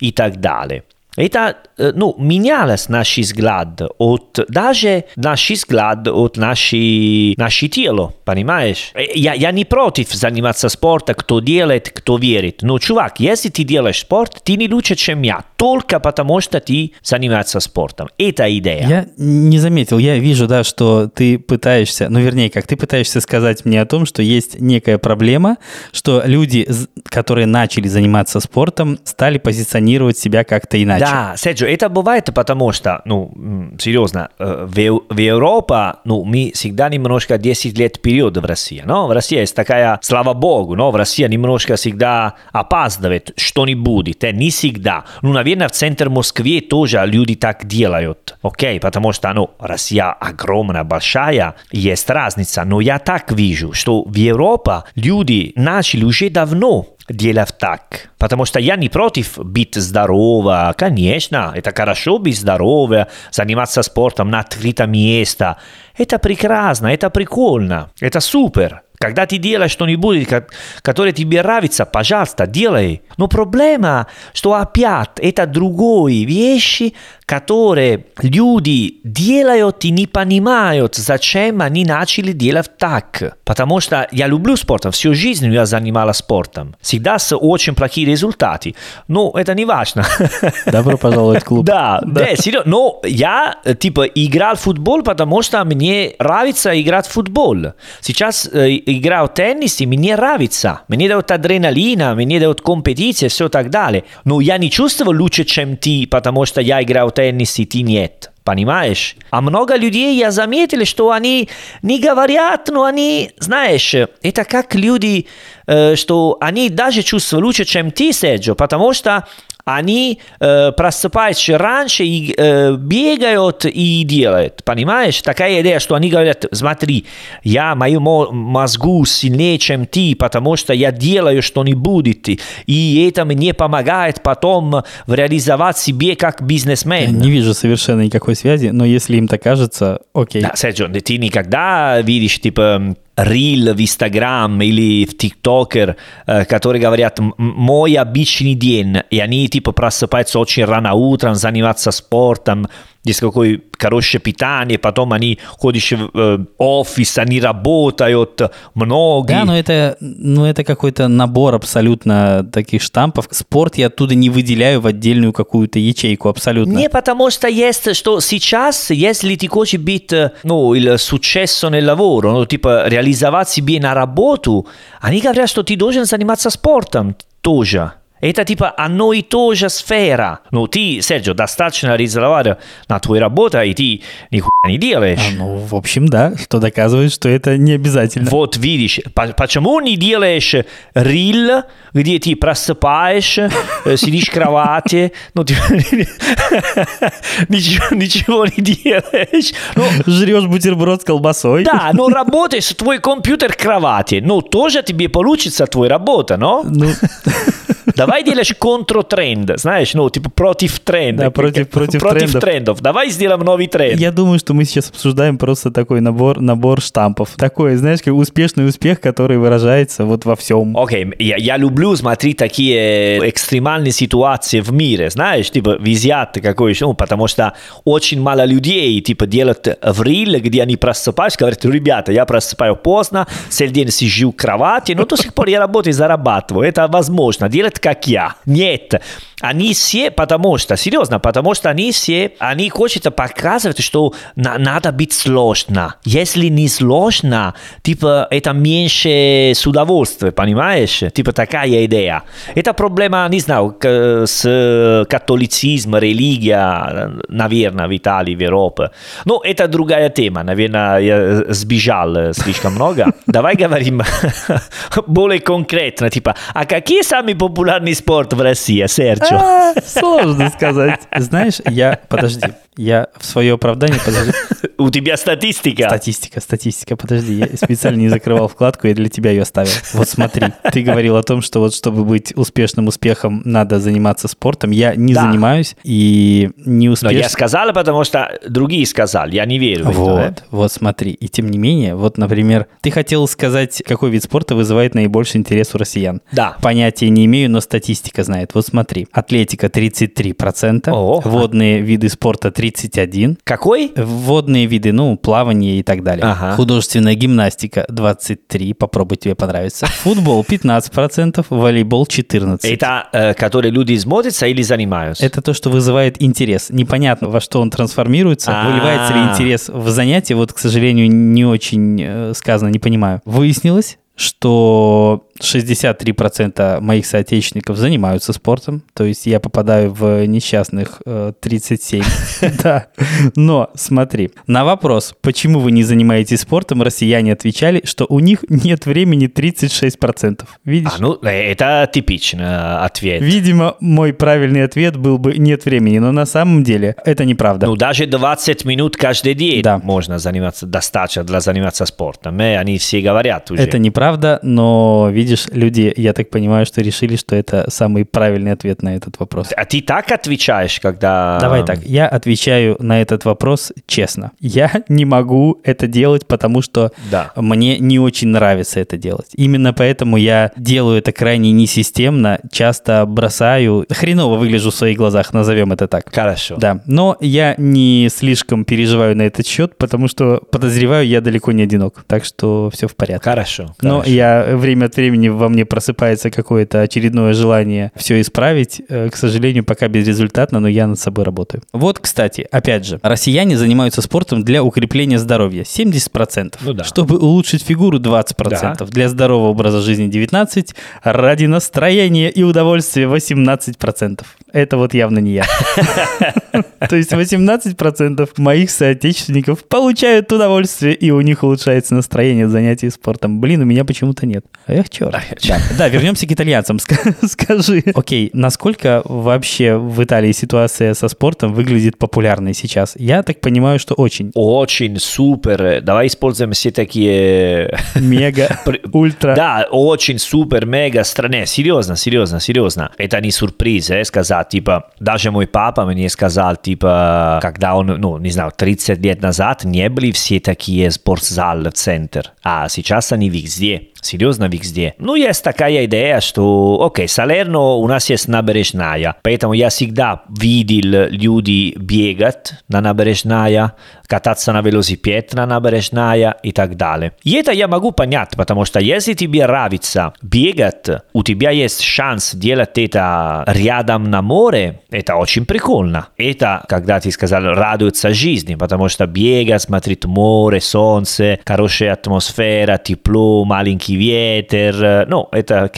и так далее. Это, ну, менялось наш взгляд от, даже наш взгляд от нашей, наше тело, понимаешь? Я, я не против заниматься спортом, кто делает, кто верит. Но, чувак, если ты делаешь спорт, ты не лучше, чем я, только потому что ты занимаешься спортом. Это идея. Я не заметил, я вижу, да, что ты пытаешься, ну, вернее, как ты пытаешься сказать мне о том, что есть некая проблема, что люди, которые начали заниматься спортом, стали позиционировать себя как-то иначе. Иначе. Да, Серджо, это бывает, потому что, ну, серьезно, э, в, в Европе, ну, мы всегда немножко 10 лет вперед в России, но в России есть такая, слава богу, но в России немножко всегда опаздывает что-нибудь, э, не всегда. Ну, наверное, в центр Москвы тоже люди так делают, окей, потому что, ну, Россия огромная, большая, есть разница, но я так вижу, что в Европе люди начали уже давно делать так. Потому что я не против быть здорово. Конечно, это хорошо быть здоровым, заниматься спортом на открытом месте. Это прекрасно, это прикольно, это супер. Когда ты делаешь что-нибудь, ко- которое тебе нравится, пожалуйста, делай. Но проблема, что опять это другие вещи, которые люди делают и не понимают, зачем они начали делать так. Потому что я люблю спортом, всю жизнь я занималась спортом. Всегда с очень плохими результатами. Но это не важно. Добро пожаловать в клуб. Да, да, серьезно. Но я, э, типа, играл в футбол, потому что мне нравится играть в футбол. Сейчас играю в теннис, и мне нравится. Мне дают адреналина, мне дают компетиции, все так далее. Но я не чувствую лучше, чем ты, потому что я играю в теннис, и ты нет. Понимаешь? А много людей я заметил, что они не говорят, но они, знаешь, это как люди, что они даже чувствуют лучше, чем ты, Серджо, потому что они э, просыпаются раньше и э, бегают и делают. Понимаешь? Такая идея, что они говорят, смотри, я мою мо- мозгу сильнее, чем ты, потому что я делаю что-нибудь, и это мне помогает потом реализовать себе как бизнесмен. Не вижу совершенно никакой связи, но если им так кажется, окей. Да, Серджо, ты никогда видишь, типа, рил в Инстаграм или в ТикТокер, э, которые говорят «М- «мой обычный день», и они, типа, просыпаются очень рано утром, есть какое хорошее питание, потом они ходят в офис, они работают, многие. Да, но это, ну, это какой-то набор абсолютно таких штампов. Спорт я оттуда не выделяю в отдельную какую-то ячейку абсолютно. Не потому что есть, что сейчас, если ты хочешь быть, э, ну, il successo nel lavoro, ну, типа, реализовать себе на работу, они говорят, что ты должен заниматься спортом тоже. Это типа одно и то же сфера. Ну, ты, Серджо, достаточно реализовать на твою работу, и ты нихуя не делаешь. А, ну, в общем, да, что доказывает, что это не обязательно. Вот видишь, по- почему не делаешь рил, где ты просыпаешься, э, сидишь в кровати, ну, ты ничего, ничего не делаешь. Ну, Жрешь бутерброд с колбасой. да, но работаешь твой компьютер в кровати, ну, тоже тебе получится твоя работа, но? Ну, Давай делаешь контртренд, знаешь, ну, типа против тренда. Да, против- против против трендов. трендов. Давай сделаем новый тренд. я думаю, что мы сейчас обсуждаем просто такой набор, набор штампов. Такой, знаешь, как успешный успех, который выражается вот во всем. Окей, я, я люблю смотреть такие экстремальные ситуации в мире, знаешь, типа визят какой ну, потому что очень мало людей, типа, делают в риле, где они просыпаются, говорят, ребята, я просыпаю поздно, целый день сижу в кровати, но до сих пор я работаю и зарабатываю, это возможно, делать как я. Нет, они все, потому что, серьезно, потому что они все, они хотят показывать, что на- надо быть сложно. Если не сложно, типа, это меньше с удовольствием, понимаешь? Типа, такая идея. Это проблема, не знаю, к- с католицизмом, религия, наверное, в Италии, в Европе. Но это другая тема, наверное, я сбежал слишком много. Давай говорим более конкретно, типа, а какие самые популярные спорты в России, Серджо? А, Сложно сказать. Знаешь, я... Подожди. Я в свое оправдание... Подожди. У тебя статистика. Статистика, статистика, подожди, я специально не закрывал вкладку, я для тебя ее оставил. Вот смотри, ты говорил о том, что вот чтобы быть успешным успехом, надо заниматься спортом. Я не Да. занимаюсь и не Но успешно. я сказал, потому что другие сказали, я не верю в это. Вот, э. вот смотри. И тем не менее, вот, например, ты хотел сказать, какой вид спорта вызывает наибольший интерес у россиян. Да. Понятия не имею, но статистика знает. Вот смотри. Атлетика 33%, О. водные виды спорта 31%, Какой? Водные виды, ну, плавание и так далее. Ага. Художественная гимнастика 23, попробуй тебе понравится. Футбол 15%, волейбол 14%. Это, э, которые люди смотрятся или занимаются? Это то, что вызывает интерес. Непонятно, во что он трансформируется. А. Выливается ли интерес в занятие, вот, к сожалению, не очень э, сказано, не понимаю. Выяснилось, что 63% моих соотечественников занимаются спортом, то есть я попадаю в несчастных э, 37. Да. Но смотри, на вопрос, почему вы не занимаетесь спортом, россияне отвечали, что у них нет времени 36%. Видишь? А, ну, это типичный ответ. Видимо, мой правильный ответ был бы нет времени, но на самом деле это неправда. Ну, даже 20 минут каждый день Да. можно заниматься, достаточно для заниматься спортом. И они все говорят уже. Это неправда, но видишь, люди, я так понимаю, что решили, что это самый правильный ответ на этот вопрос. А ты так отвечаешь, когда... Давай так, я отвечаю на этот вопрос честно. Я не могу это делать, потому что Да. мне не очень нравится это делать. Именно поэтому я делаю это крайне несистемно, часто бросаю, хреново выгляжу в своих глазах, назовем это так. Хорошо. Да, но я не слишком переживаю на этот счет, потому что подозреваю, я далеко не одинок, так что все в порядке. Хорошо. Но хорошо. я время от времени во мне просыпается какое-то очередное желание все исправить. Э, К сожалению, пока безрезультатно, но я над собой работаю. Вот, кстати, опять же, россияне занимаются спортом для укрепления здоровья 70%. Ну да. Чтобы улучшить фигуру 20%. Для здорового образа жизни 19%. Ради настроения и удовольствия 18%. Это вот явно не я. То есть 18% моих соотечественников получают удовольствие, и у них улучшается настроение от занятий спортом. Блин, у меня почему-то нет. Эх, черт. Да, да, вернемся к итальянцам. Ска- Скажи. Окей, насколько вообще в Италии ситуация со спортом выглядит популярной сейчас? Я так понимаю, что очень. Очень супер. Давай используем все такие... Мега, ультра. Да, очень супер, мега стране. Серьезно, серьезно, серьезно. Это не сюрприз, э, сказать, типа, даже мой папа мне сказал, типа, когда он, ну, не знаю, 30 лет назад не были все такие спортзалы в центр, а сейчас они везде. Серьезно везде. Ну, есть такая идея, что, окей, Салерно у нас есть набережная, поэтому я всегда видел люди бегать на набережная, кататься на велосипед на набережная и так далее. И это я могу понять, потому что если тебе нравится бегать, у тебя есть шанс делать это рядом на море, это очень прикольно. Это, когда ты сказал, радуется жизни, потому что бегать, смотреть море, солнце, хорошая атмосфера, тепло, маленький ветер. Ну, это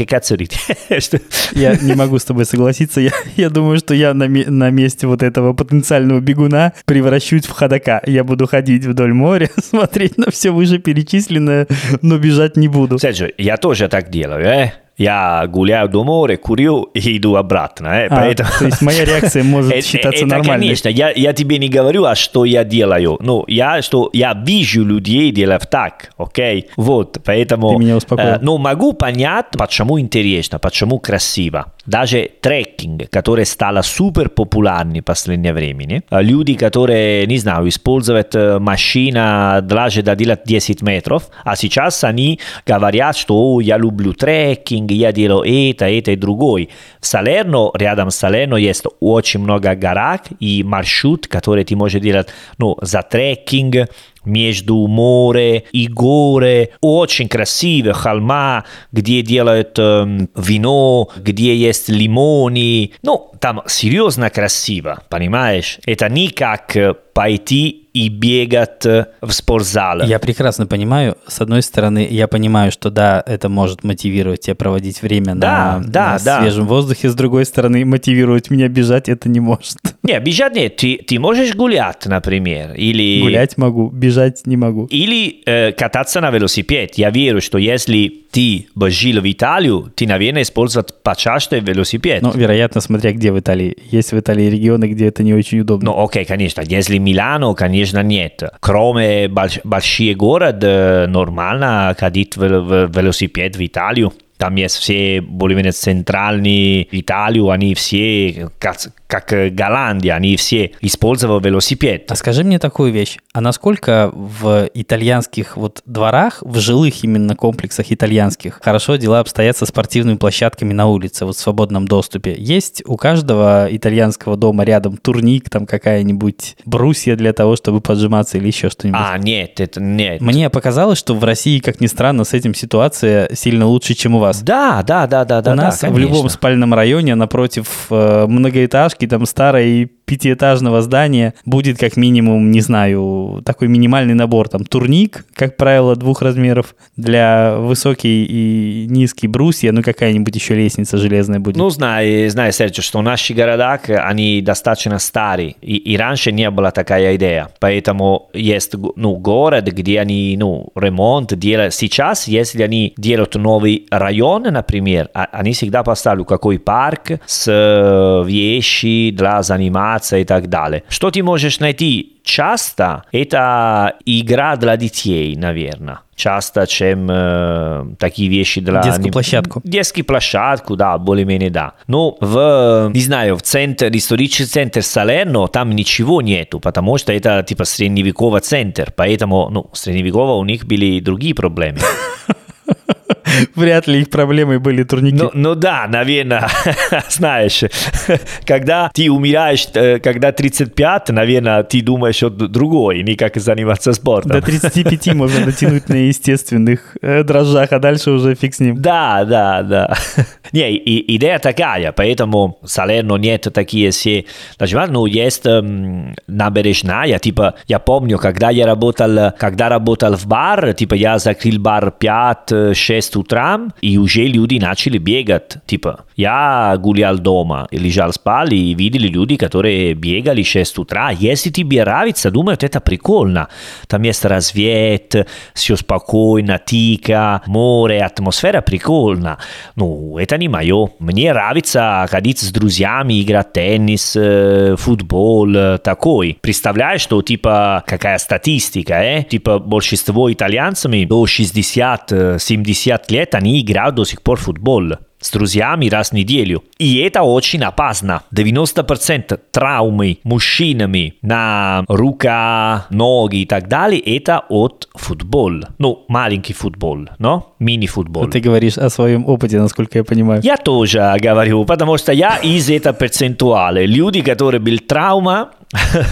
Что- Я не могу с тобой согласиться. Я, я думаю, что я на, на месте вот этого потенциального бегуна превращусь в ходока. Я буду ходить вдоль моря, смотреть на все вышеперечисленное, но бежать не буду. Серджо, я тоже так делаю, э? Я гуляю до моря, курю и иду обратно, э? А, Поэтому... то есть моя реакция может Э, считаться это, нормальной. конечно, я, я тебе не говорю, а что я делаю. Ну, я, что я вижу людей делать так, окей? Вот, поэтому... Ты меня успокоил. э, но могу понять, почему интересно, почему красиво. Даже трекинг, который стал супер популярным в последнее время. э, Люди, которые, не знаю, используют э, машина длаже до 10 метров, а сейчас они говорят, что «О, я люблю трекинг, я делаю это, это и другой. В Салерно, рядом с Салерно есть очень много горок и маршрут, который ты можешь делать ну, за трекинг, между море и горы. Очень красиво, холма, где делают эм, вино, где есть лимоны. Ну, там серьезно красиво, понимаешь? Это не как э, пойти и бегать э, в спортзал. Я прекрасно понимаю. С одной стороны, я понимаю, что да, это может мотивировать тебя проводить время Да, на, да, на да. свежем воздухе. С другой стороны, мотивировать меня бежать это не может. Не, бежать нет. Ты, ты можешь гулять, например, или... Гулять могу, бежать не могу. Или э, кататься на велосипед. Я верю, что если ты бы жил в Италию, ты, наверное, использовать почаще велосипед. Ну, вероятно, смотря где в Италии. Есть в Италии регионы, где это не очень удобно. Ну, окей, конечно. Если Милано, конечно, нет. Кроме больш- больших городов, нормально ходить в, в велосипед в Италию. Там есть все более-менее центральные Италию, они все, как, э, Голландия, они все используют велосипед. А скажи мне такую вещь. А насколько в итальянских вот дворах, в жилых именно комплексах итальянских, хорошо дела обстоят со спортивными площадками на улице, вот в свободном доступе? Есть у каждого итальянского дома рядом турник, там какая-нибудь брусья для того, чтобы поджиматься или еще что-нибудь? А, нет, это нет. Мне показалось, что в России, как ни странно, с этим ситуация сильно лучше, чем у вас. Да, да, да, да, да. у нас да, в любом спальном районе напротив э, многоэтажки, там старой пятиэтажного здания будет как минимум, не знаю, такой минимальный набор. Там турник, как правило, двух размеров для высокий и низкий брусья, ну какая-нибудь еще лестница железная будет. Ну, знай, знай, Серджо, что наши города, они достаточно старые, и, и раньше не была такая идея. Поэтому есть ну, город, где они ну, ремонт делают. Сейчас, если они делают новый район, например, они всегда поставят какой парк с вещи для заниматься и так далее. Что ты можешь найти часто? Это игра для детей, наверное часто, чем э, такие вещи для... Детскую площадку. Детскую площадку, да, более-менее да. Но в, не знаю, в центр, исторический центр Салерно там ничего нету, потому что это типа средневековый центр, поэтому, ну, средневеково у них были другие проблемы. Вряд ли их проблемой были турники. Ну, ну да, наверное, знаешь, когда ты умираешь, э, когда 35, наверное, ты думаешь о другой, не как заниматься спортом. До 35 можно натянуть на естественных э, дрожжах, а дальше уже фиг с ним. Да, да, да. Не, и, идея такая, поэтому Салерно нет такие все... Ну, есть эм, набережная, типа, я помню, когда я работал, когда работал в бар, типа, я закрыл бар 5-6 утра, и уже люди начали бегать. Типа, я гулял дома, лежал спал, и видели люди, которые бегали 6 утра. Если тебе нравится, думают, это прикольно. Там есть рассвет, все спокойно, тихо, море, атмосфера прикольно. Ну, это не мое. Мне нравится ходить с друзьями, играть теннис, футбол, такой. Представляешь, что типа какая статистика, э? Типа большинство итальянцами до 60-70 лет они играют до сих пор в футбол с друзьями раз в неделю. И это очень опасно. 90% травмы мужчинами на рука, ноги и так далее, это от футбола. Ну, маленький футбол, но мини-футбол. Ты говоришь о своем опыте, насколько я понимаю. Я тоже говорю, потому что я из этого перцентуала. Люди, которые были травма,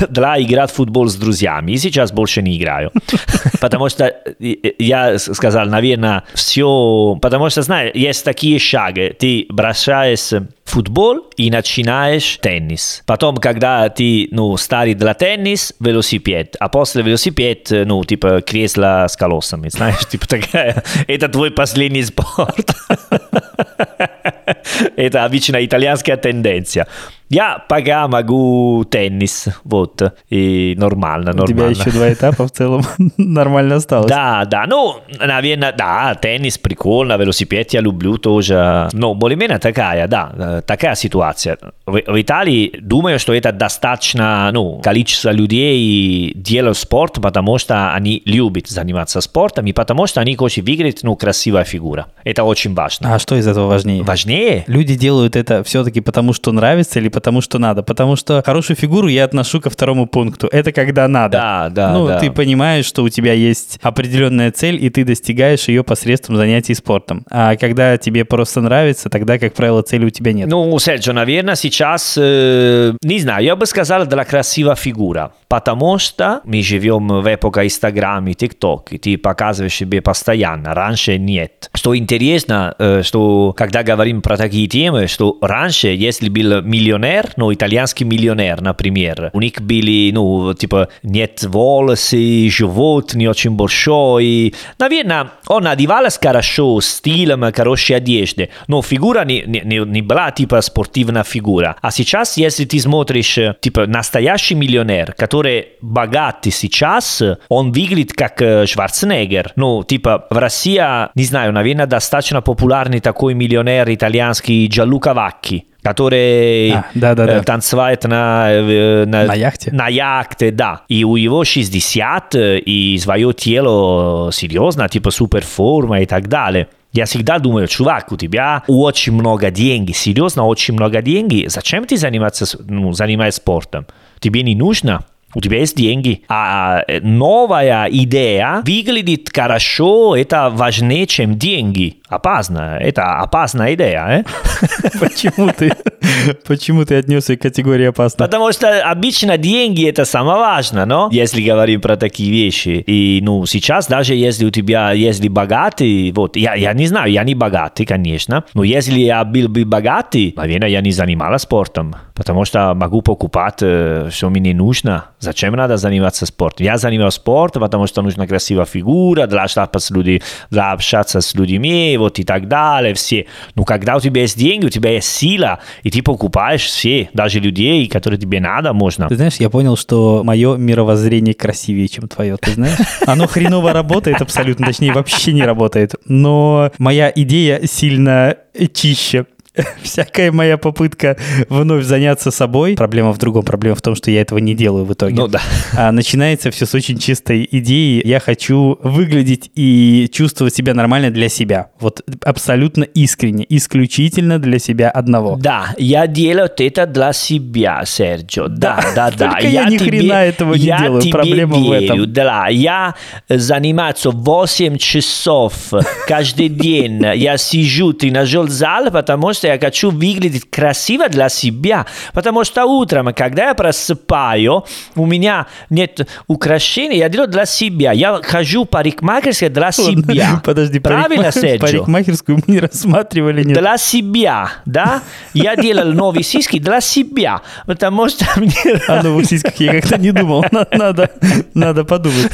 для играть в футбол с друзьями. И сейчас больше не играю. Потому что я сказал, наверное, все... Потому что, знаешь, есть такие шаги. Ты бросаешь футбол и начинаешь теннис. Потом, когда ты, ну, старый для теннис, велосипед. А после велосипед, ну, типа кресло с колесами. Знаешь, типа такая... Это твой последний спорт. Это обычно итальянская тенденция. Я пока могу теннис, вот, и нормально, нормально. У тебя еще два этапа в целом нормально осталось. Да, да, ну, наверное, да, теннис прикольно, велосипед я люблю тоже. Но более-менее такая, да, такая ситуация. В, в Италии думаю, что это достаточно, ну, количество людей делают спорт, потому что они любят заниматься спортом, и потому что они хотят выглядеть, ну, красивая фигура. Это очень важно. А что из этого важнее? Важнее? Люди делают это все-таки потому, что нравится или потому что надо. Потому что хорошую фигуру я отношу ко второму пункту. Это когда надо. Да, да, Ну, да. ты понимаешь, что у тебя есть определенная цель, и ты достигаешь ее посредством занятий спортом. А когда тебе просто нравится, тогда, как правило, цели у тебя нет. Ну, Серджо, наверное, сейчас, э, не знаю, я бы сказал, для красивая фигура. Потому что мы живем в эпоху Инстаграм и ТикТок, и ты показываешь себе постоянно, раньше нет. Что интересно, э, что когда говорим про такие темы, что раньше, если был миллионер, ну, итальянский миллионер, например, у них были, ну, типа, нет волосы, живот не очень большой. Наверное, он одевался хорошо, стилем, хорошей одежды, но фигура не, не, не была, типа, спортивная фигура. А сейчас, если ты смотришь, типа, настоящий миллионер, который богатый сейчас, он выглядит как Шварценеггер. Ну, типа, в России, не знаю, наверное, достаточно популярный такой миллионер итальянский Джалука Вакки который а, да, да, да. танцевает на, на, на яхте. На яхте, да. И у него 60, и свое тело серьезно, типа суперформа и так далее. Я всегда думаю, чувак, у тебя очень много денег, серьезно, очень много денег. Зачем ты заниматься, ну, занимаешься спортом? Тебе не нужно. У тебя есть деньги. А новая идея выглядит хорошо, это важнее, чем деньги. Опасно. Это опасная идея, э? Почему ты, почему ты отнес к категории опасно? Потому что обычно деньги это самое важное, но если говорим про такие вещи. И, ну, сейчас даже если у тебя, если богатый, вот, я, я не знаю, я не богатый, конечно, но если я был бы богатый, наверное, я не занимался спортом. Потому что могу покупать, э, что мне нужно. Зачем надо заниматься спортом? Я занимаюсь спортом, потому что нужна красивая фигура, для с, людьми, для общаться с людьми, вот и так далее, все. Но когда у тебя есть деньги, у тебя есть сила, и ты покупаешь все, даже людей, которые тебе надо, можно. Ты знаешь, я понял, что мое мировоззрение красивее, чем твое, ты знаешь? Оно хреново работает абсолютно, точнее, вообще не работает. Но моя идея сильно чище. всякая моя попытка вновь заняться собой, проблема в другом, проблема в том, что я этого не делаю в итоге. Ну да. А начинается все с очень чистой идеи. Я хочу выглядеть и чувствовать себя нормально для себя. Вот абсолютно искренне, исключительно для себя одного. Да, я делаю это для себя, Серджо. Да, да, да. Только я, я ни тебе, хрена этого не делаю. Проблема верю, в этом. Да, я занимаюсь 8 часов каждый день. Я сижу тренажер зал, потому что я хочу выглядеть красиво для себя. Потому что утром, когда я просыпаю, у меня нет украшений, я делаю для себя. Я хожу в парикмахерскую для себя. Подожди, Правильно. Серджо? парикмахерскую мы не рассматривали. Нет. Для себя, да? Я делал новые сиськи для себя, потому что мне... О новых сиськах я как-то не думал. Надо, надо подумать.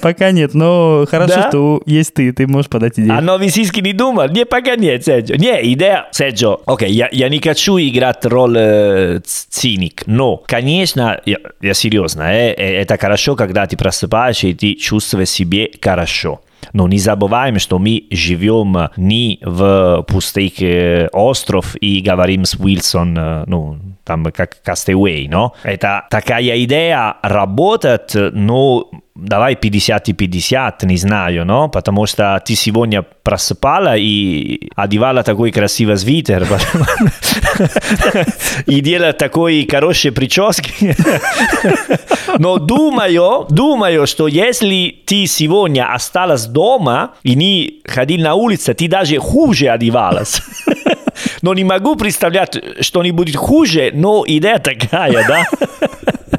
Пока нет, но хорошо, Да? что есть ты, ты можешь подать идею. А новые сиськи не думал? Не, пока нет, Серджо. Не, идея... Серджо, окей, я, я не хочу играть роль циник, но, конечно, я, я серьезно, э, это хорошо, когда ты просыпаешься и ты чувствуешь себя хорошо. Но не забываем, что мы живем не в пустых э, остров и говорим с Уилсон, э, ну, там как Castaway, но это такая идея работает, но давай 50 и 50, не знаю, но потому что ты сегодня просыпала и одевала такой красивый свитер и делала такой хорошие прически. Но думаю, думаю, что если ты сегодня осталась дома и не ходил на улицу, ты даже хуже одевалась. Но не могу представлять, что не будет хуже, но идея такая, да?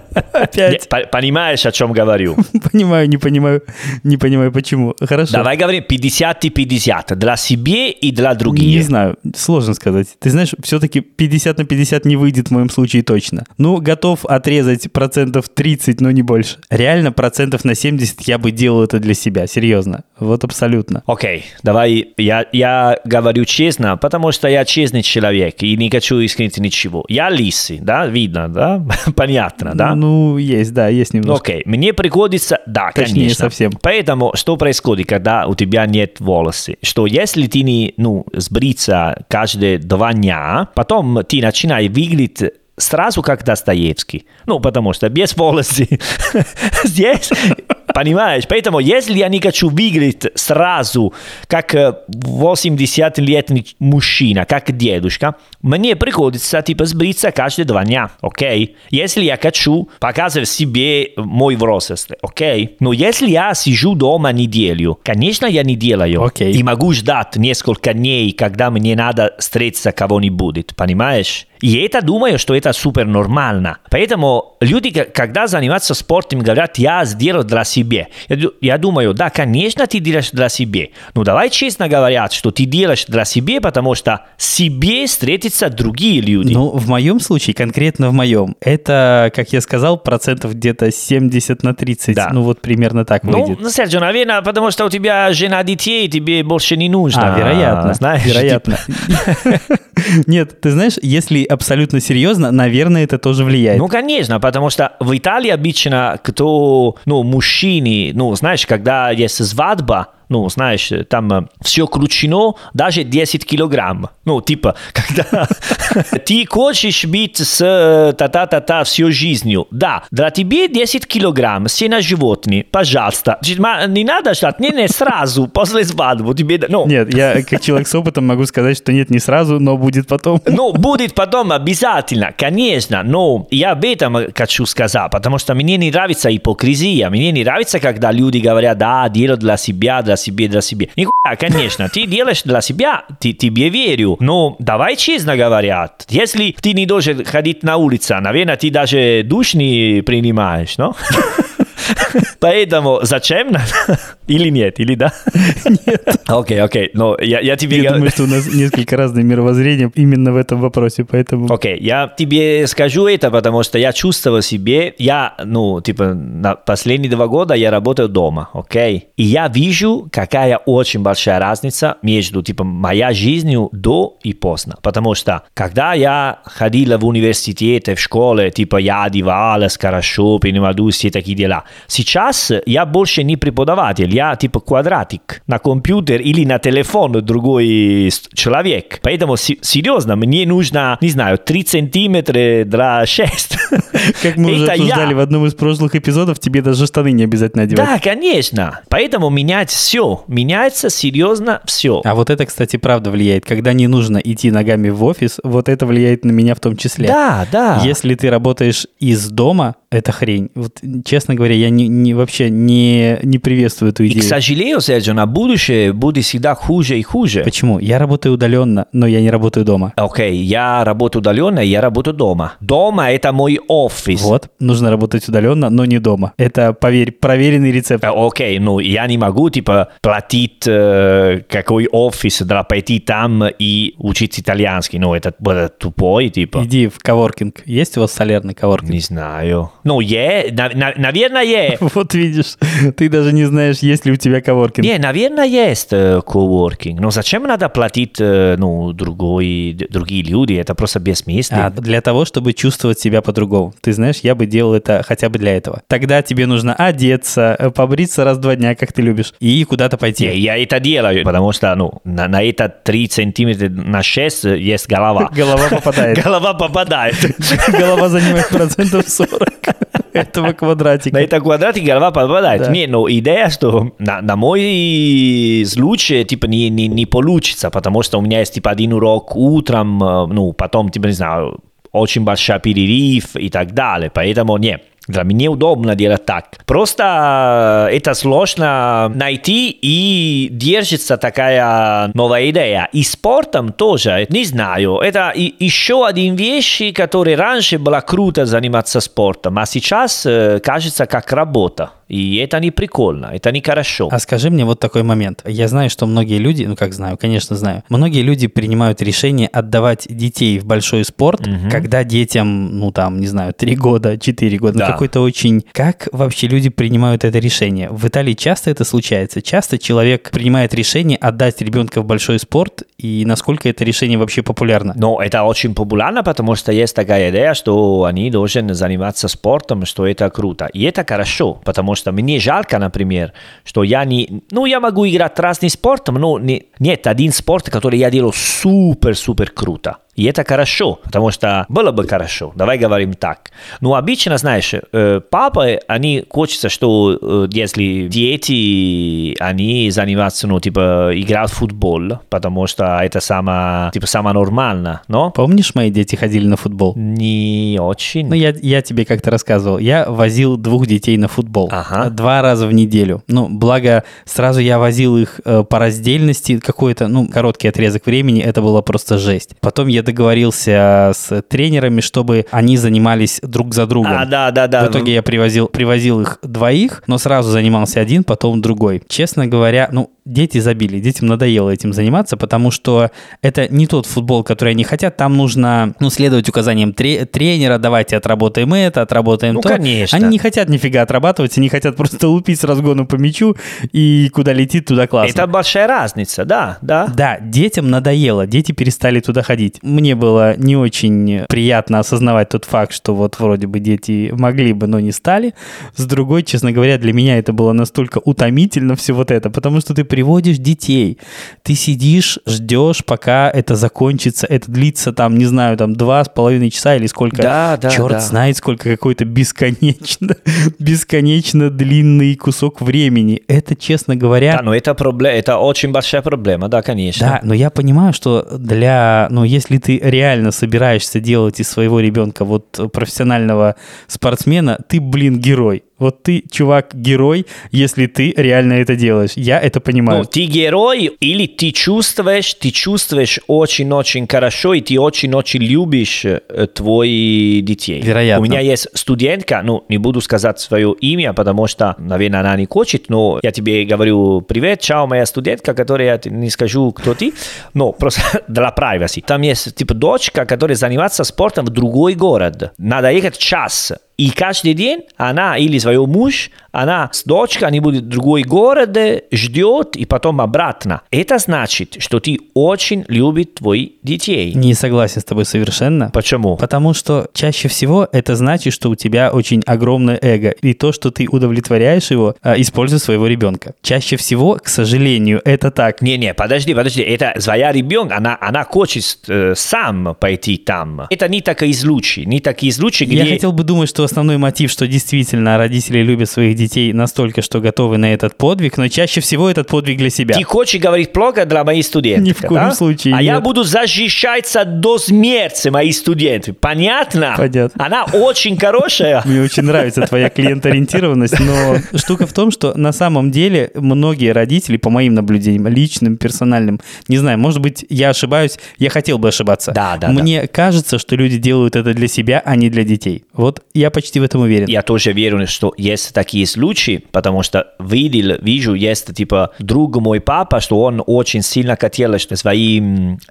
Опять. Не, по- Понимаешь, о чем говорю? Понимаю, не понимаю, не понимаю, почему. Хорошо. Давай говорим 50 и 50. Для себе и для Не других. знаю, сложно сказать. Ты знаешь, все-таки 50 на 50 не выйдет в моем случае точно. Ну, готов отрезать процентов 30, но не больше. Реально процентов на 70 я бы делал это для себя, серьезно. Вот абсолютно. Окей, давай, я, я говорю честно, потому что я честный человек и не хочу искрить ничего. Я лисый, да, видно, да? Понятно, да? Ну, есть, да, есть Ну, немножко. Окей, мне приходится, да, Точнее, конечно. совсем. Поэтому что происходит, когда у тебя нет волосы? Что если ты не, ну, сбриться каждые два дня, потом ты начинаешь выглядеть сразу как Достоевский. Ну, потому что без волосы здесь, понимаешь? Поэтому, если я не хочу выглядеть сразу как э, 80-летний мужчина, как дедушка, мне приходится типа сбриться каждые два дня, окей? Если я хочу показывать себе мой возраст, окей? Но если я сижу дома неделю, конечно, я не делаю. Окей. И могу ждать несколько дней, когда мне надо встретиться кого-нибудь, понимаешь? И это думаю, что это супер нормально. Поэтому люди, когда занимаются спортом, говорят, я сделал для себя. Я, я думаю, да, конечно, ты делаешь для себя. Но давай честно говорят, что ты делаешь для себя, потому что себе встретятся другие люди. Ну, в моем случае, конкретно в моем, это, как я сказал, процентов где-то 70 на 30. Да. Ну, вот примерно так ну, выйдет. ну, Серджио, наверное, потому что у тебя жена детей, тебе больше не нужно. А, вероятно. Знаешь, вероятно. Нет, ты знаешь, если абсолютно серьезно, наверное, это тоже влияет. Ну, конечно, потому что в Италии обычно кто, ну, мужчины, ну, знаешь, когда есть свадьба, ну, знаешь, там все кручено, даже 10 килограмм. Ну, типа, когда ты хочешь быть с э, та-та-та-та всю жизнью, да, для тебя 10 килограмм, все на животные, пожалуйста. Ма- Не надо ждать, не, не сразу, после свадьбы, тебе, ну, Нет, я как человек с опытом могу сказать, что нет, не сразу, но будет потом. Ну, будет потом обязательно, конечно, но я об этом хочу сказать, потому что мне не нравится ипокризия, мне не нравится, когда люди говорят, да, делаю для себя, для себя, для себя. Нихуя, конечно, ты делаешь для себя, ты, тебе верю, но давай честно говорят, если ты не должен ходить на улицу, наверное, ты даже душ не принимаешь, no? Поэтому зачем? Или нет, или да? Нет. Окей, окей, но я, я тебе... Я думаю, что у нас несколько разные мировоззрения именно в этом вопросе, поэтому... Окей, я тебе скажу это, потому что я чувствовал себе, я, ну, типа, на последние два года я работаю дома, окей? И я вижу, какая очень большая разница между, типа, моя жизнью до и после. Потому что, когда я ходил в университет, в школе, типа, я одевалась хорошо, принимал все такие дела. Сейчас я больше не преподаватель, я, типа, квадратик на компьютер или на телефон другой человек. Поэтому, се- серьезно, мне нужно, не знаю, 3 сантиметра для 6. Как мы уже Это обсуждали я. в одном из прошлых эпизодов, тебе даже штаны не обязательно одевать. Да, конечно. Поэтому менять все. Меняется серьезно все. А вот это, кстати, правда влияет. Когда не нужно идти ногами в офис, вот это влияет на меня в том числе. Да, да. Если ты работаешь из дома, это хрень. Вот, честно говоря, я не, не- вообще не, не приветствую эту И, к идею. сожалению, Серджио, на будущее будет всегда хуже и хуже. Почему? Я работаю удаленно, но я не работаю дома. Окей, я работаю удаленно, я работаю дома. Дома это мой офис. Вот, нужно работать удаленно, но не дома. Это, поверь, проверенный рецепт. Э, Окей, ну я не могу типа платить э, какой офис для пойти там и учить итальянский. Ну это будет тупой типа. Иди в коворкинг. Есть у вас солярный коворкинг? Не знаю. Ну, е, на- на- наверное, е. Вот видишь, ты даже не знаешь, есть ли у тебя коворкинг. Не, наверное, есть э, коворкинг. Но зачем надо платить, э, ну, другой, другие люди? Это просто А, бессмысленно. для того, чтобы чувствовать себя по-другому. Ты знаешь, я бы делал это хотя бы для этого. Тогда тебе нужно одеться, э, побриться раз в два дня, как ты любишь, и куда-то пойти. Не, я это делаю, потому что, ну, на, на это 3 сантиметра на 6 есть голова. Голова попадает. Голова попадает. Голова занимает процентов 40 этого На квадратика. это квадратик голова попадает. Да. Не, но идея, что на, на мой случай, типа, не, не, не получится, потому что у меня есть, типа, один урок утром, э, ну, потом, типа, не знаю, очень большой перерыв и так далее. Поэтому, не, для меня удобно делать так. Просто это сложно найти и держится такая новая идея. И спортом тоже, не знаю, это еще один вещь, который раньше было круто заниматься спортом, а сейчас кажется как работа. И это не прикольно, это не хорошо. А скажи мне вот такой момент. Я знаю, что многие люди, ну как знаю, конечно знаю, многие люди принимают решение отдавать детей в большой спорт, когда детям, ну там, не знаю, 3 года, 4 года, ну Да. какой-то очень... Как вообще люди принимают это решение? В Италии часто это случается? Часто человек принимает решение отдать ребенка в большой спорт, и насколько это решение вообще популярно? Но это очень популярно, потому что есть такая идея, что они должны заниматься спортом, что это круто. И это хорошо, потому что мне жалко, например, что я не... Ну, я могу играть разным спортом, но не- нет один спорт, который я делаю супер-супер круто. И это хорошо, потому что было бы хорошо, давай говорим так. Но обычно, знаешь, э, папы, они хочется, что э, если дети, они занимаются, ну, типа, играют в футбол, потому что это самое, типа, самое нормально, но Помнишь, мои дети ходили на футбол? не очень. Ну, я, я тебе как-то рассказывал. Я возил двух детей на футбол. Ага. Два раза в неделю. Ну, благо, сразу я возил их э, по раздельности. Какой-то, ну, короткий отрезок времени. Это было просто жесть. Потом я договорился с тренерами, чтобы они занимались друг за другом. А, да, да, да. В итоге я привозил, привозил их двоих, но сразу занимался один, потом другой. Честно говоря, ну, дети забили, детям надоело этим заниматься, потому что это не тот футбол, который они хотят. Там нужно, ну, следовать указаниям тре- тренера, давайте отработаем это, отработаем Ну, то. конечно. Они не хотят нифига отрабатывать, они хотят просто лупить с разгону по мячу, и куда летит, туда классно. Это большая разница, да, да. Да, детям надоело, дети перестали туда ходить. Мне было не очень приятно осознавать тот факт, что вот вроде бы дети могли бы, но не стали. С другой, честно говоря, для меня это было настолько утомительно все вот это, потому что ты приводишь детей, ты сидишь, ждешь, пока это закончится, это длится там, не знаю, там два с половиной часа или сколько. Да, да, Черт да. знает, сколько какой-то бесконечно, бесконечно длинный кусок времени. Это, честно говоря, Да, но это, проблема, это очень большая проблема, да, конечно. да, но я понимаю, что для, ну, если ты реально собираешься делать из своего ребенка вот профессионального спортсмена, ты, блин, герой. Вот ты, чувак, герой, если ты реально это делаешь. Я это понимаю. Ну, ты герой или ты чувствуешь, ты чувствуешь очень-очень хорошо, и ты очень-очень любишь э, твои детей. Вероятно. У меня есть студентка, ну, не буду сказать свое имя, потому что, наверное, она не хочет, но я тебе говорю, привет, чао, моя студентка, которая, я не скажу, кто ты, но просто для privacy. Там есть, типа, дочка, которая занимается спортом в другой город. Надо ехать час. И каждый день она или свой муж, она с дочкой, они будут в другой город, ждет и потом обратно. Это значит, что ты очень любишь твоих детей. Не согласен с тобой совершенно. Почему? Потому что чаще всего это значит, что у тебя очень огромное эго. И то, что ты удовлетворяешь его, а, используя своего ребенка. Чаще всего, к сожалению, это так. Не-не, подожди, подожди. Это своя ребенка, она, она хочет э, сам пойти там. Это не такие случаи, не такие случаи, где... Я хотел бы думать, что основной мотив, что действительно родители любят своих детей настолько, что готовы на этот подвиг, но чаще всего этот подвиг для себя. Ты хочешь говорить плохо для моих студентов, Ни в коем да? случае А я нет. буду защищаться до смерти моих студентов. Понятно? Понятно. Она очень хорошая. Мне очень нравится твоя клиенториентированность, но штука в том, что на самом деле многие родители, по моим наблюдениям, личным, персональным, не знаю, может быть, я ошибаюсь, я хотел бы ошибаться. Да, да, Мне кажется, что люди делают это для себя, а не для детей. Вот я почти в этом уверен. Я тоже верю, что есть такие случаи, потому что видел, вижу, есть типа друг мой папа, что он очень сильно хотел, что свои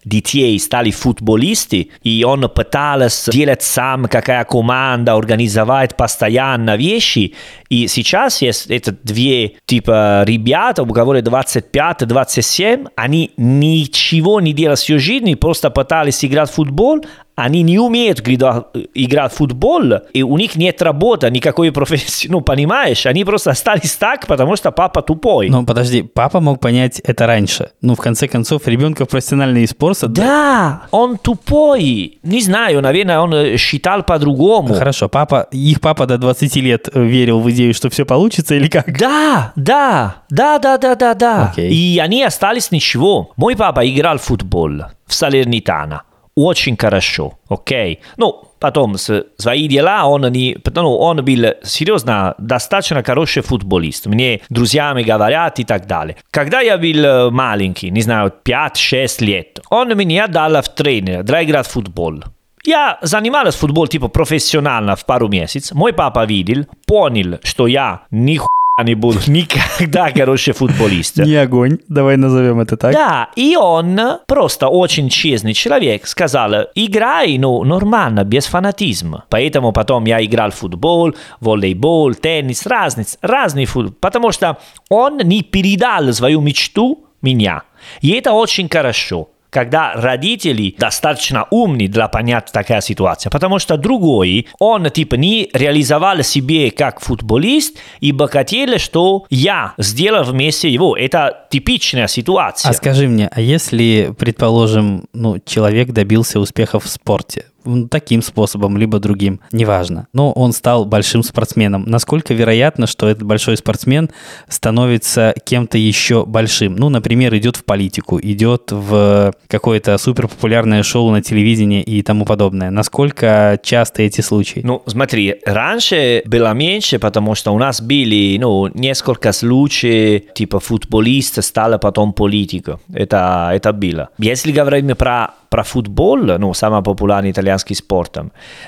детей стали футболисты, и он пытался делать сам, какая команда, организовать постоянно вещи, и сейчас есть это две типа ребята, у кого 25-27, они ничего не делают всю жизнь, просто пытались играть в футбол, они не умеют играть в футбол, и у них нет работы, никакой профессии, ну, понимаешь, они просто остались так, потому что папа тупой. Но подожди, папа мог понять это раньше. Ну, в конце концов, ребенка профессиональный спорт... Да, он тупой. Не знаю, наверное, он считал по-другому. Хорошо, папа, их папа до 20 лет верил в идею, что все получится или как? Да, да, да, да, да, да, да. Окей. И они остались ничего. Мой папа играл в футбол в Салернитана. Очень хорошо, окей. Ну, потом с- свои дела он не... Ну, он был серьезно достаточно хороший футболист. Мне друзьями говорят и так далее. Когда я был э, маленький, не знаю, 5-6 лет, он меня дал в тренер для играть в футбол. Я занимался футбол типа профессионально в пару месяцев. Мой папа видел, понял, что я ни не буду никогда хороший футболист. Не огонь, давай назовем это так. Да, и он просто очень честный человек сказал, играй, ну, нормально, без фанатизма. Поэтому потом я играл в футбол, волейбол, теннис, разный, разный футбол, потому что он не передал свою мечту меня. И это очень хорошо когда родители достаточно умны для понять такая ситуация, потому что другой, он типа не реализовал себе как футболист, ибо хотел, что я сделал вместе его. Это типичная ситуация. А скажи мне, а если, предположим, ну, человек добился успеха в спорте, таким способом, либо другим, неважно, но он стал большим спортсменом, насколько вероятно, что этот большой спортсмен становится кем-то еще большим? Ну, например, идет в политику, идет в какое-то суперпопулярное шоу на телевидении и тому подобное. Насколько часто эти случаи? Ну, смотри, раньше было меньше, потому что у нас были, ну, несколько случаев, типа футболист стал потом политиком. Это, это было. Если говорим про, про футбол, ну, самый популярный итальянский спорт,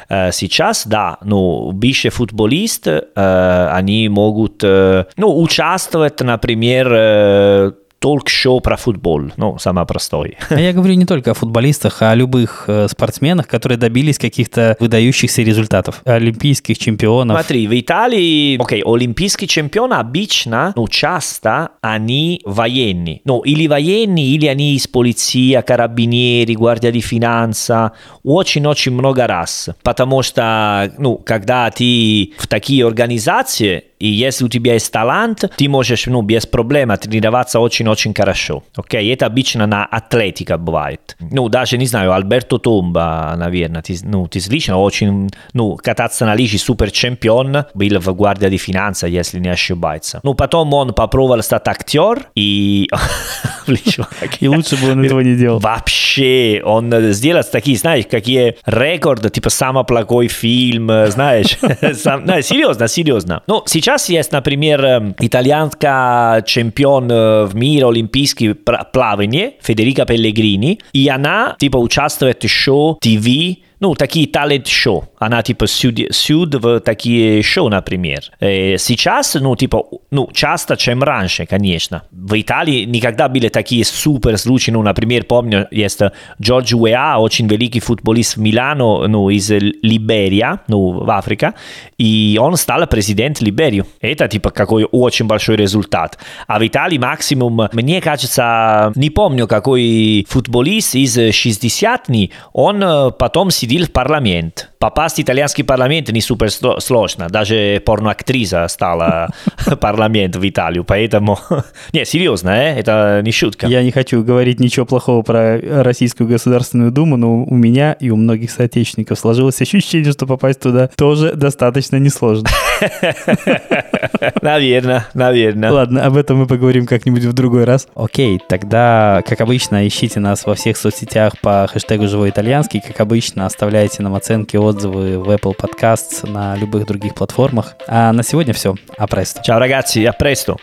э, сейчас, да, ну, бывшие футболисты, э, они могут, э, ну, участвовать, например, толк-шоу про футбол, ну, самое простое. А я говорю не только о футболистах, а о любых э, спортсменах, которые добились каких-то выдающихся результатов. Олимпийских чемпионов. Смотри, в Италии, окей, олимпийские чемпионы обычно, ну, часто они военные. Ну, или военные, или они из полиции, карабинери, гвардия di finanza. Очень-очень много раз. Потому что, ну, когда ты в такие организации, и если у тебя есть талант, ты можешь, ну, без проблем тренироваться очень-очень хорошо. Окей, это обычно на атлетика бывает. Ну, даже, не знаю, Альберто Томба, наверное, ты, ну, ты слышал, очень, ну, кататься на лыжи супер чемпион, был в гвардии finanza, если не ошибается. Ну, потом он попробовал стать актер, и... И лучше бы он этого не делал. Вообще, он сделал такие, знаешь, какие рекорды, типа самый плохой фильм, знаешь. Сам, да, серьезно, серьезно. Ну, сейчас сейчас есть, например, итальянка чемпион в мире олимпийский плавание Федерика Пеллегрини, и она типа участвует в шоу ТВ ну, такие талент-шоу. Она, типа, сюд, сюд в такие шоу, например. И сейчас, ну, типа, ну, часто, чем раньше, конечно. В Италии никогда были такие супер случаи. Ну, например, помню, есть Джордж Уэа, очень великий футболист в Милано, ну, из Либерия, ну, в Африке. И он стал президент Либерии. Это, типа, какой очень большой результат. А в Италии максимум, мне кажется, не помню, какой футболист из 60-х, он потом сидел сидел в парламент. Попасть в итальянский парламент не супер сложно. Даже порноактриса стала парламент в Италию. Поэтому... Не, серьезно, э? это не шутка. Я не хочу говорить ничего плохого про Российскую Государственную Думу, но у меня и у многих соотечественников сложилось ощущение, что попасть туда тоже достаточно несложно. Наверное, наверное. Ладно, об этом мы поговорим как-нибудь в другой раз. Окей, тогда, как обычно, ищите нас во всех соцсетях по хэштегу «Живой итальянский». Как обычно, оставляйте нам оценки, отзывы в Apple Podcasts, на любых других платформах. А на сегодня все. А престо. Ciao ragazzi, a presto.